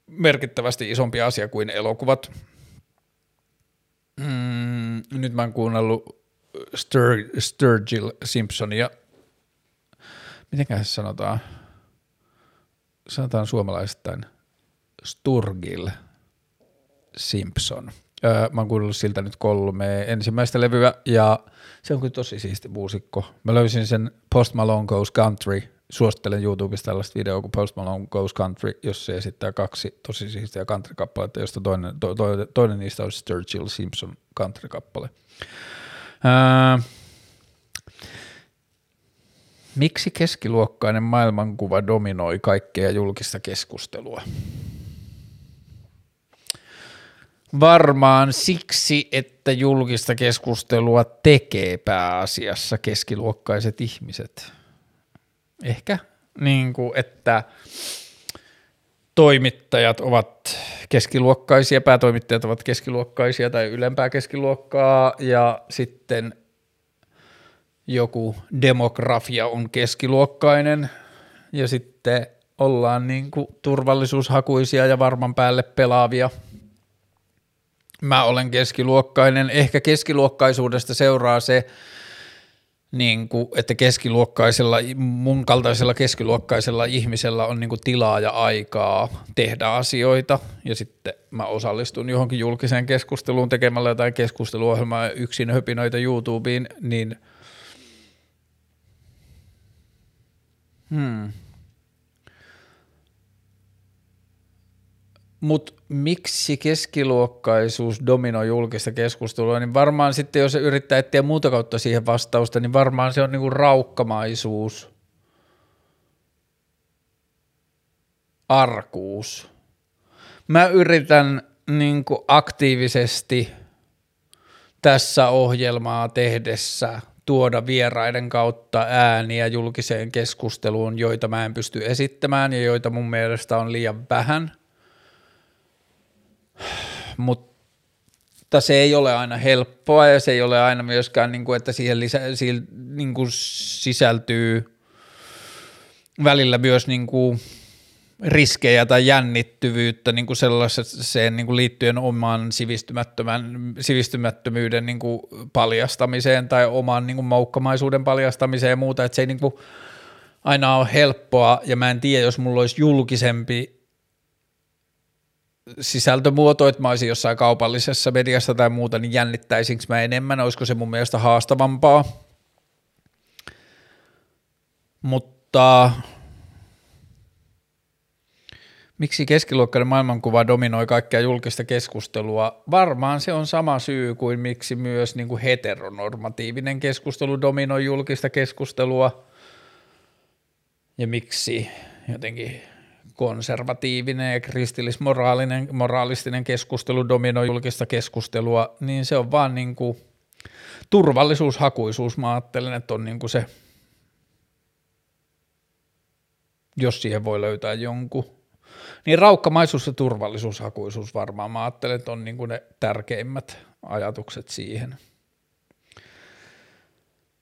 merkittävästi isompi asia kuin elokuvat. Mm, nyt mä oon kuunnellut Stur- Sturgill Simpsonia. Mitenköhän se sanotaan? Sanotaan suomalaisittain Sturgill Simpson. Öö, mä oon kuunnellut siltä nyt kolme ensimmäistä levyä ja se on kyllä tosi siisti muusikko. Mä löysin sen Post Malone Goes Country. Suosittelen YouTubesta tällaista videoa kuin Post Malone Goes Country, jos se esittää kaksi tosi siistiä country-kappaletta, josta toinen, to, to, toinen niistä on Sturgill Simpson country-kappale. Öö, miksi keskiluokkainen maailmankuva dominoi kaikkea julkista keskustelua? Varmaan siksi, että julkista keskustelua tekee pääasiassa keskiluokkaiset ihmiset. Ehkä niin kuin, että toimittajat ovat keskiluokkaisia, päätoimittajat ovat keskiluokkaisia tai ylempää keskiluokkaa ja sitten joku demografia on keskiluokkainen ja sitten ollaan niin kuin turvallisuushakuisia ja varman päälle pelaavia – mä olen keskiluokkainen. Ehkä keskiluokkaisuudesta seuraa se, niin kuin, että keskiluokkaisella, mun kaltaisella keskiluokkaisella ihmisellä on niin kuin tilaa ja aikaa tehdä asioita ja sitten mä osallistun johonkin julkiseen keskusteluun tekemällä jotain keskusteluohjelmaa yksin höpinöitä YouTubeen, niin hmm. Mutta miksi keskiluokkaisuus dominoi julkista keskustelua, niin varmaan sitten jos yrittää etsiä muuta kautta siihen vastausta, niin varmaan se on niinku raukkamaisuus, arkuus. Mä yritän niinku aktiivisesti tässä ohjelmaa tehdessä tuoda vieraiden kautta ääniä julkiseen keskusteluun, joita mä en pysty esittämään ja joita mun mielestä on liian vähän – mutta se ei ole aina helppoa ja se ei ole aina myöskään, niin kuin, että siihen, lisä, siihen niin kuin sisältyy välillä myös niin kuin riskejä tai jännittyvyyttä niin kuin sellaiseen niin kuin liittyen oman sivistymättömän, sivistymättömyyden niin kuin paljastamiseen tai oman niin kuin moukkamaisuuden paljastamiseen ja muuta, että se ei niin kuin aina ole helppoa ja mä en tiedä, jos mulla olisi julkisempi sisältömuoto, että mä olisin jossain kaupallisessa mediassa tai muuta, niin jännittäisinkö mä enemmän, olisiko se mun mielestä haastavampaa. Mutta miksi keskiluokkainen maailmankuva dominoi kaikkea julkista keskustelua? Varmaan se on sama syy kuin miksi myös niin kuin heteronormatiivinen keskustelu dominoi julkista keskustelua ja miksi jotenkin konservatiivinen ja kristillismoraalinen moraalistinen keskustelu dominoi julkista keskustelua, niin se on vaan niin kuin turvallisuushakuisuus. Mä ajattelen, että on niin kuin se, jos siihen voi löytää jonkun. Niin raukkamaisuus ja turvallisuushakuisuus varmaan. Mä ajattelen, että on niin kuin ne tärkeimmät ajatukset siihen –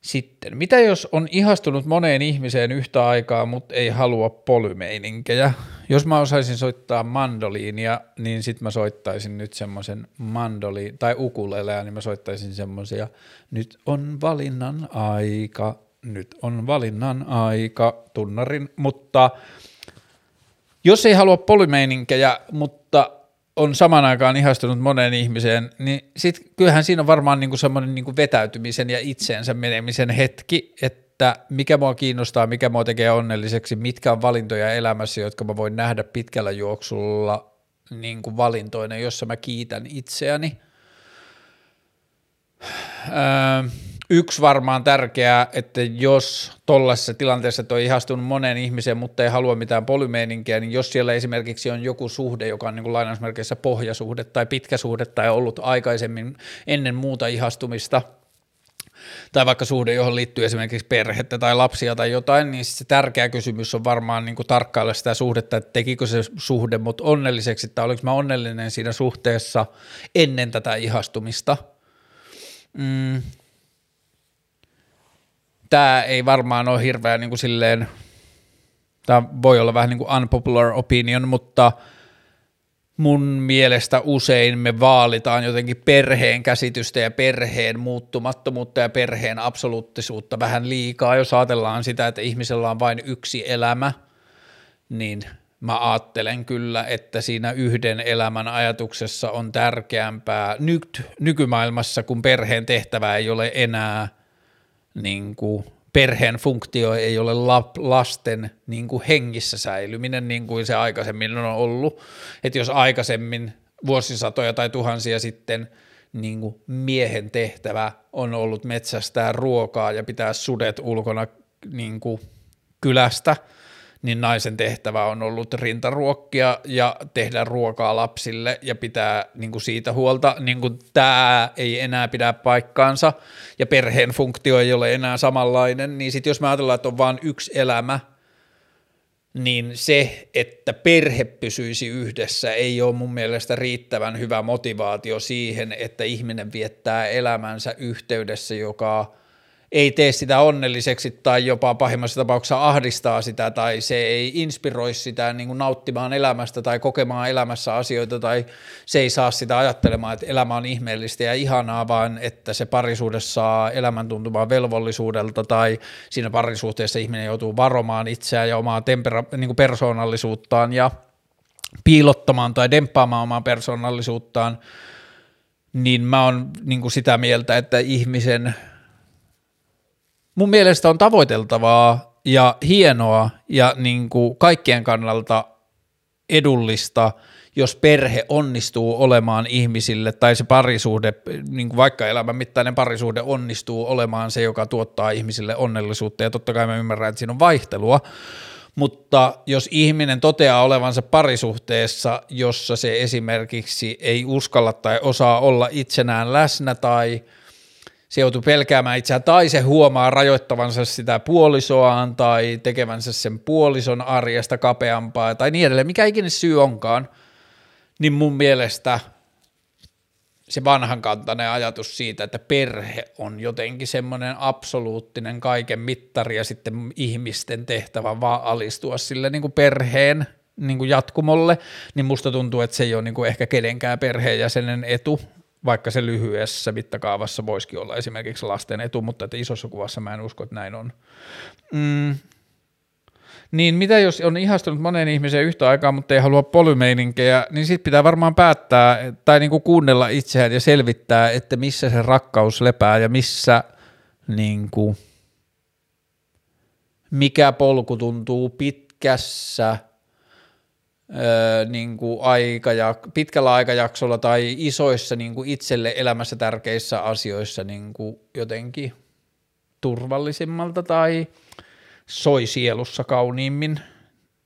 sitten, mitä jos on ihastunut moneen ihmiseen yhtä aikaa, mutta ei halua polymeininkejä? Jos mä osaisin soittaa mandoliinia, niin sitten mä soittaisin nyt semmoisen mandoli tai ukulelea, niin mä soittaisin semmoisia, nyt on valinnan aika, nyt on valinnan aika, tunnarin, mutta jos ei halua polymeininkejä, mutta on saman aikaan ihastunut moneen ihmiseen, niin sit kyllähän siinä on varmaan niinku semmoinen niinku vetäytymisen ja itseensä menemisen hetki, että mikä mua kiinnostaa, mikä mua tekee onnelliseksi, mitkä on valintoja elämässä, jotka mä voin nähdä pitkällä juoksulla niin kuin valintoina, jossa mä kiitän itseäni. Öö, yksi varmaan tärkeää, että jos tuollaisessa tilanteessa toi ihastunut moneen ihmiseen, mutta ei halua mitään polymeeninkiä, niin jos siellä esimerkiksi on joku suhde, joka on niin kuin lainausmerkeissä pohjasuhde tai pitkä suhde tai ollut aikaisemmin ennen muuta ihastumista, tai vaikka suhde, johon liittyy esimerkiksi perhettä tai lapsia tai jotain, niin se tärkeä kysymys on varmaan niin kuin tarkkailla sitä suhdetta, että tekikö se suhde mut onnelliseksi, tai oliko mä onnellinen siinä suhteessa ennen tätä ihastumista. Mm, tämä ei varmaan ole hirveän niin kuin silleen, tämä voi olla vähän niin kuin unpopular opinion, mutta mun mielestä usein me vaalitaan jotenkin perheen käsitystä ja perheen muuttumattomuutta ja perheen absoluuttisuutta vähän liikaa, jos ajatellaan sitä, että ihmisellä on vain yksi elämä, niin mä ajattelen kyllä, että siinä yhden elämän ajatuksessa on tärkeämpää nyt nykymaailmassa, kun perheen tehtävä ei ole enää niin kuin perheen funktio ei ole lasten niin kuin hengissä säilyminen niin kuin se aikaisemmin on ollut. Että jos aikaisemmin vuosisatoja tai tuhansia sitten niin kuin miehen tehtävä on ollut metsästää ruokaa ja pitää sudet ulkona niin kuin kylästä – niin naisen tehtävä on ollut rintaruokkia ja tehdä ruokaa lapsille ja pitää niin kuin siitä huolta. Niin kuin tämä ei enää pidä paikkaansa ja perheen funktio ei ole enää samanlainen, niin sitten jos me ajatellaan, että on vain yksi elämä, niin se, että perhe pysyisi yhdessä, ei ole mun mielestä riittävän hyvä motivaatio siihen, että ihminen viettää elämänsä yhteydessä, joka ei tee sitä onnelliseksi tai jopa pahimmassa tapauksessa ahdistaa sitä tai se ei inspiroi sitä niin kuin nauttimaan elämästä tai kokemaan elämässä asioita tai se ei saa sitä ajattelemaan, että elämä on ihmeellistä ja ihanaa, vaan että se parisuhde saa elämän tuntumaan velvollisuudelta tai siinä parisuhteessa ihminen joutuu varomaan itseään ja omaa tempera- niin kuin persoonallisuuttaan ja piilottamaan tai demppaamaan omaa persoonallisuuttaan, niin mä oon niin kuin sitä mieltä, että ihmisen – mun mielestä on tavoiteltavaa ja hienoa ja niin kuin kaikkien kannalta edullista, jos perhe onnistuu olemaan ihmisille tai se parisuhde, niin kuin vaikka elämän mittainen parisuhde onnistuu olemaan se, joka tuottaa ihmisille onnellisuutta. Ja totta kai mä ymmärrän, että siinä on vaihtelua, mutta jos ihminen toteaa olevansa parisuhteessa, jossa se esimerkiksi ei uskalla tai osaa olla itsenään läsnä tai – se joutuu pelkäämään itseään tai se huomaa rajoittavansa sitä puolisoaan tai tekevänsä sen puolison arjesta kapeampaa tai niin edelleen, mikä ikinä syy onkaan, niin mun mielestä se vanhankantainen ajatus siitä, että perhe on jotenkin semmoinen absoluuttinen kaiken mittari ja sitten ihmisten tehtävä vaan alistua sille niin kuin perheen niin kuin jatkumolle, niin musta tuntuu, että se ei ole niin kuin ehkä kenenkään perheenjäsenen etu, vaikka se lyhyessä mittakaavassa voisikin olla esimerkiksi lasten etu, mutta että isossa kuvassa mä en usko, että näin on. Mm. Niin mitä jos on ihastunut moneen ihmiseen yhtä aikaa, mutta ei halua polymeininkejä, niin sitten pitää varmaan päättää tai niinku kuunnella itseään ja selvittää, että missä se rakkaus lepää ja missä niinku, mikä polku tuntuu pitkässä niin kuin aikaja, pitkällä aikajaksolla tai isoissa niin kuin itselle elämässä tärkeissä asioissa niin kuin jotenkin turvallisimmalta tai soi sielussa kauniimmin.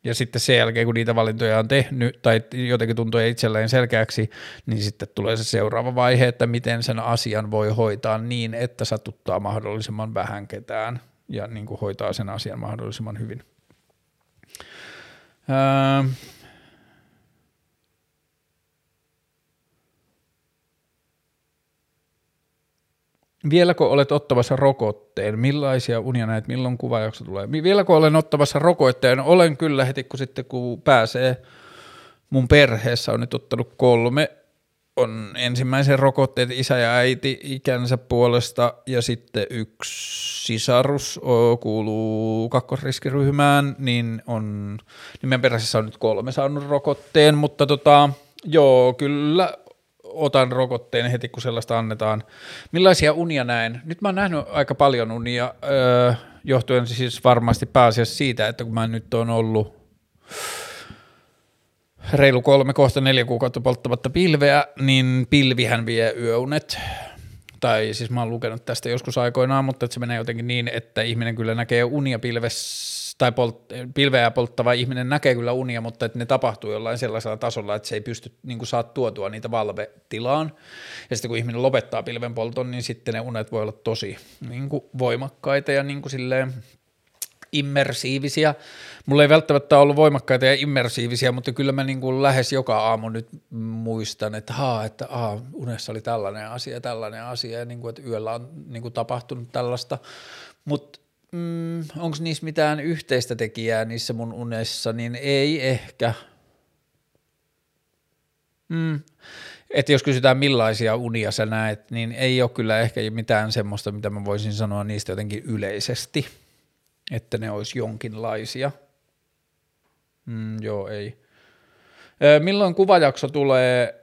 Ja sitten sen jälkeen, kun niitä valintoja on tehnyt tai jotenkin tuntuu itselleen selkeäksi, niin sitten tulee se seuraava vaihe, että miten sen asian voi hoitaa niin, että satuttaa mahdollisimman vähän ketään ja niin kuin hoitaa sen asian mahdollisimman hyvin. Öö, Vieläkö olet ottavassa rokotteen? Millaisia unia näet? Milloin kuvajakso tulee? Vieläkö olen ottavassa rokotteen? Olen kyllä heti, kun sitten kun pääsee mun perheessä on nyt ottanut kolme on ensimmäisen rokotteet isä ja äiti ikänsä puolesta ja sitten yksi sisarus kuuluu kakkosriskiryhmään, niin on, niin meidän perässä on nyt kolme saanut rokotteen, mutta tota, joo, kyllä otan rokotteen heti, kun sellaista annetaan. Millaisia unia näen? Nyt mä oon nähnyt aika paljon unia, johtuen siis varmasti pääasiassa siitä, että kun mä nyt on ollut reilu kolme, kohta neljä kuukautta polttamatta pilveä, niin pilvihän vie yöunet. Tai siis mä oon lukenut tästä joskus aikoinaan, mutta se menee jotenkin niin, että ihminen kyllä näkee unia pilvessä tai polt, pilveä polttava ihminen näkee kyllä unia, mutta että ne tapahtuu jollain sellaisella tasolla, että se ei pysty niin kuin saat tuotua niitä valvetilaan. Ja sitten kun ihminen lopettaa pilven polton, niin sitten ne unet voi olla tosi niin kuin voimakkaita ja niin kuin silleen immersiivisiä. Mulla ei välttämättä ollut voimakkaita ja immersiivisiä, mutta kyllä mä niin kuin lähes joka aamu nyt muistan, että, haa, että haa, unessa oli tällainen asia, tällainen asia, ja niin kuin, että yöllä on niin kuin tapahtunut tällaista. Mutta mm, onko niissä mitään yhteistä tekijää niissä mun unessa, niin ei ehkä. Mm. Että jos kysytään millaisia unia sä näet, niin ei ole kyllä ehkä mitään semmoista, mitä mä voisin sanoa niistä jotenkin yleisesti, että ne olisi jonkinlaisia. Mm, joo, ei. Milloin kuvajakso tulee?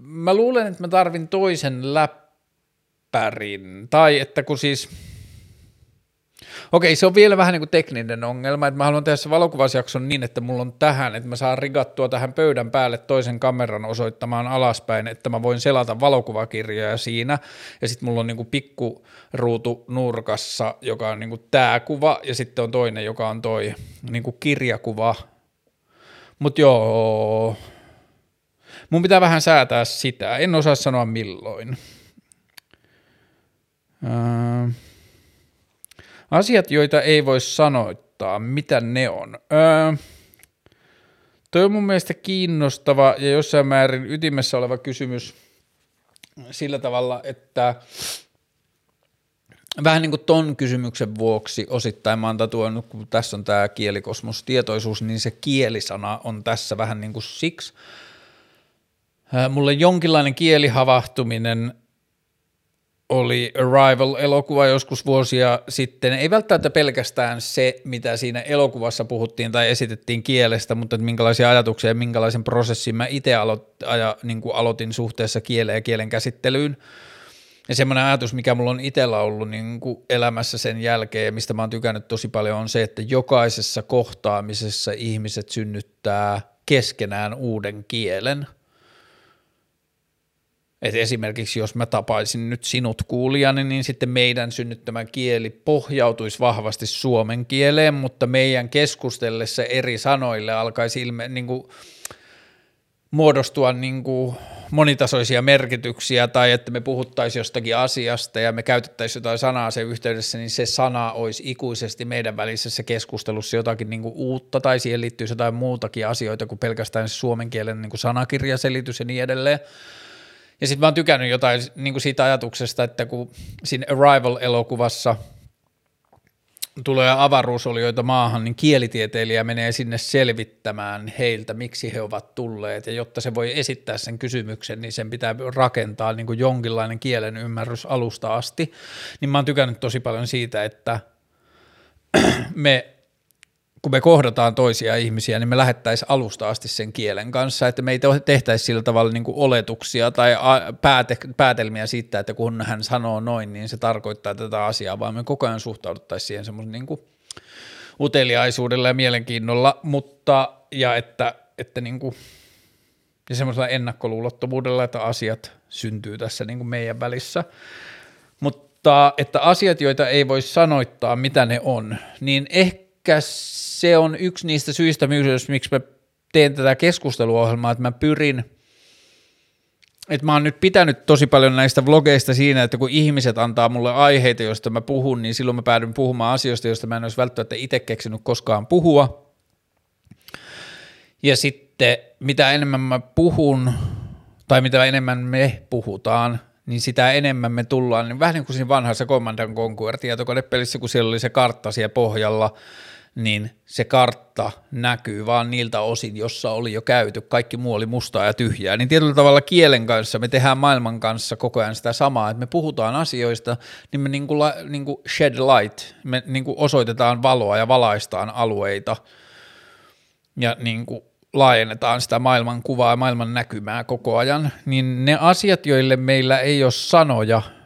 Mä luulen, että mä tarvin toisen läppärin, tai että kun siis – Okei, se on vielä vähän niin kuin tekninen ongelma, että mä haluan tehdä se valokuvasjakson niin, että mulla on tähän, että mä saan rigattua tähän pöydän päälle toisen kameran osoittamaan alaspäin, että mä voin selata valokuvakirjoja siinä, ja sitten mulla on niin kuin pikku ruutu nurkassa, joka on niin kuin tää kuva, ja sitten on toinen, joka on toi niin kuin kirjakuva. Mutta joo, mun pitää vähän säätää sitä, en osaa sanoa milloin. Öö. Asiat, joita ei voi sanoittaa, mitä ne on? Öö, toi on mun mielestä kiinnostava ja jossain määrin ytimessä oleva kysymys sillä tavalla, että vähän niin kuin ton kysymyksen vuoksi osittain mä oon tatuoinut, kun tässä on tämä kielikosmos tietoisuus, niin se kielisana on tässä vähän niin kuin siksi. Mulle jonkinlainen kielihavahtuminen oli Arrival-elokuva joskus vuosia sitten. Ei välttämättä pelkästään se, mitä siinä elokuvassa puhuttiin tai esitettiin kielestä, mutta että minkälaisia ajatuksia ja minkälaisen prosessin mä itse aloit, aja, niin aloitin suhteessa kieleen ja kielen käsittelyyn. Ja semmoinen ajatus, mikä mulla on itsellä ollut niin kuin elämässä sen jälkeen ja mistä mä oon tykännyt tosi paljon on se, että jokaisessa kohtaamisessa ihmiset synnyttää keskenään uuden kielen – et esimerkiksi jos mä tapaisin nyt sinut kuulijani, niin sitten meidän synnyttämä kieli pohjautuisi vahvasti suomen kieleen, mutta meidän keskustellessa eri sanoille alkaisi ilme, niin kuin, muodostua niin kuin monitasoisia merkityksiä tai että me puhuttaisiin jostakin asiasta ja me käytettäisiin jotain sanaa sen yhteydessä, niin se sana olisi ikuisesti meidän välisessä keskustelussa jotakin niin kuin uutta tai siihen liittyisi jotain muutakin asioita kuin pelkästään suomen kielen niin kuin sanakirjaselitys ja niin edelleen. Ja sitten mä oon tykännyt jotain niin kuin siitä ajatuksesta, että kun siinä Arrival-elokuvassa tulee avaruusolioita maahan, niin kielitieteilijä menee sinne selvittämään heiltä, miksi he ovat tulleet. Ja jotta se voi esittää sen kysymyksen, niin sen pitää rakentaa niin kuin jonkinlainen kielen ymmärrys alusta asti. Niin mä oon tykännyt tosi paljon siitä, että me kun me kohdataan toisia ihmisiä, niin me lähettäisiin alusta asti sen kielen kanssa, että me ei tehtäisi sillä tavalla niin oletuksia tai pääte, päätelmiä siitä, että kun hän sanoo noin, niin se tarkoittaa tätä asiaa, vaan me koko ajan suhtauduttaisiin siihen semmoisen niin uteliaisuudella ja mielenkiinnolla, mutta ja että, että niin kuin, ja semmoisella ennakkoluulottomuudella, että asiat syntyy tässä niin kuin meidän välissä. Mutta että asiat, joita ei voi sanoittaa, mitä ne on, niin ehkä se on yksi niistä syistä myös, miksi mä teen tätä keskusteluohjelmaa, että mä pyrin – että mä oon nyt pitänyt tosi paljon näistä vlogeista siinä, että kun ihmiset antaa mulle aiheita, joista mä puhun, niin silloin mä päädyn puhumaan asioista, joista mä en olisi välttämättä itse keksinyt koskaan puhua. Ja sitten mitä enemmän mä puhun, tai mitä enemmän me puhutaan, niin sitä enemmän me tullaan, niin vähän niin kuin siinä vanhassa Command Conquer tietokonepelissä, kun siellä oli se kartta siellä pohjalla, niin se kartta näkyy vaan niiltä osin, jossa oli jo käyty, kaikki muu oli mustaa ja tyhjää, niin tietyllä tavalla kielen kanssa me tehdään maailman kanssa koko ajan sitä samaa, että me puhutaan asioista, niin me niin kuin, niin kuin shed light, me niin kuin osoitetaan valoa ja valaistaan alueita ja niin kuin laajennetaan sitä maailman kuvaa ja maailman näkymää koko ajan, niin ne asiat, joille meillä ei ole sanoja –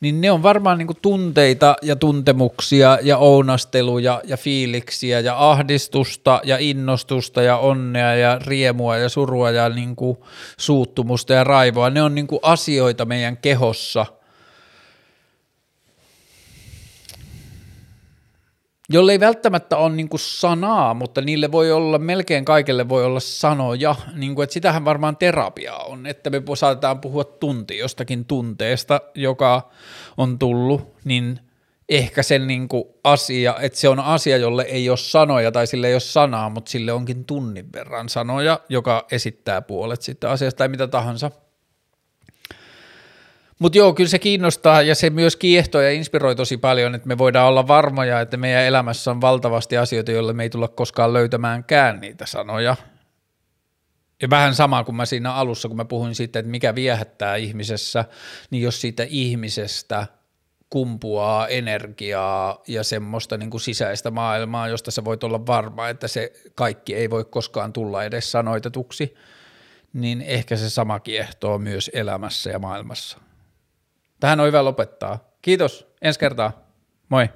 niin ne on varmaan niin tunteita ja tuntemuksia ja ounasteluja ja fiiliksiä ja ahdistusta ja innostusta ja onnea ja riemua ja surua ja niin suuttumusta ja raivoa. Ne on niin asioita meidän kehossa – jolle ei välttämättä ole niin kuin sanaa, mutta niille voi olla, melkein kaikille voi olla sanoja, niin kuin, että sitähän varmaan terapia on, että me saatetaan puhua tunti jostakin tunteesta, joka on tullut, niin ehkä sen niin kuin asia, että se on asia, jolle ei ole sanoja tai sille ei ole sanaa, mutta sille onkin tunnin verran sanoja, joka esittää puolet sitten asiasta tai mitä tahansa – mutta joo, kyllä se kiinnostaa ja se myös kiehtoo ja inspiroi tosi paljon, että me voidaan olla varmoja, että meidän elämässä on valtavasti asioita, joille me ei tulla koskaan löytämäänkään niitä sanoja. Ja vähän sama kuin mä siinä alussa, kun mä puhuin siitä, että mikä viehättää ihmisessä, niin jos siitä ihmisestä kumpuaa energiaa ja semmoista niin kuin sisäistä maailmaa, josta sä voit olla varma, että se kaikki ei voi koskaan tulla edes sanoitetuksi, niin ehkä se sama kiehtoo myös elämässä ja maailmassa. Tähän on hyvä lopettaa. Kiitos, ensi kertaa. Moi.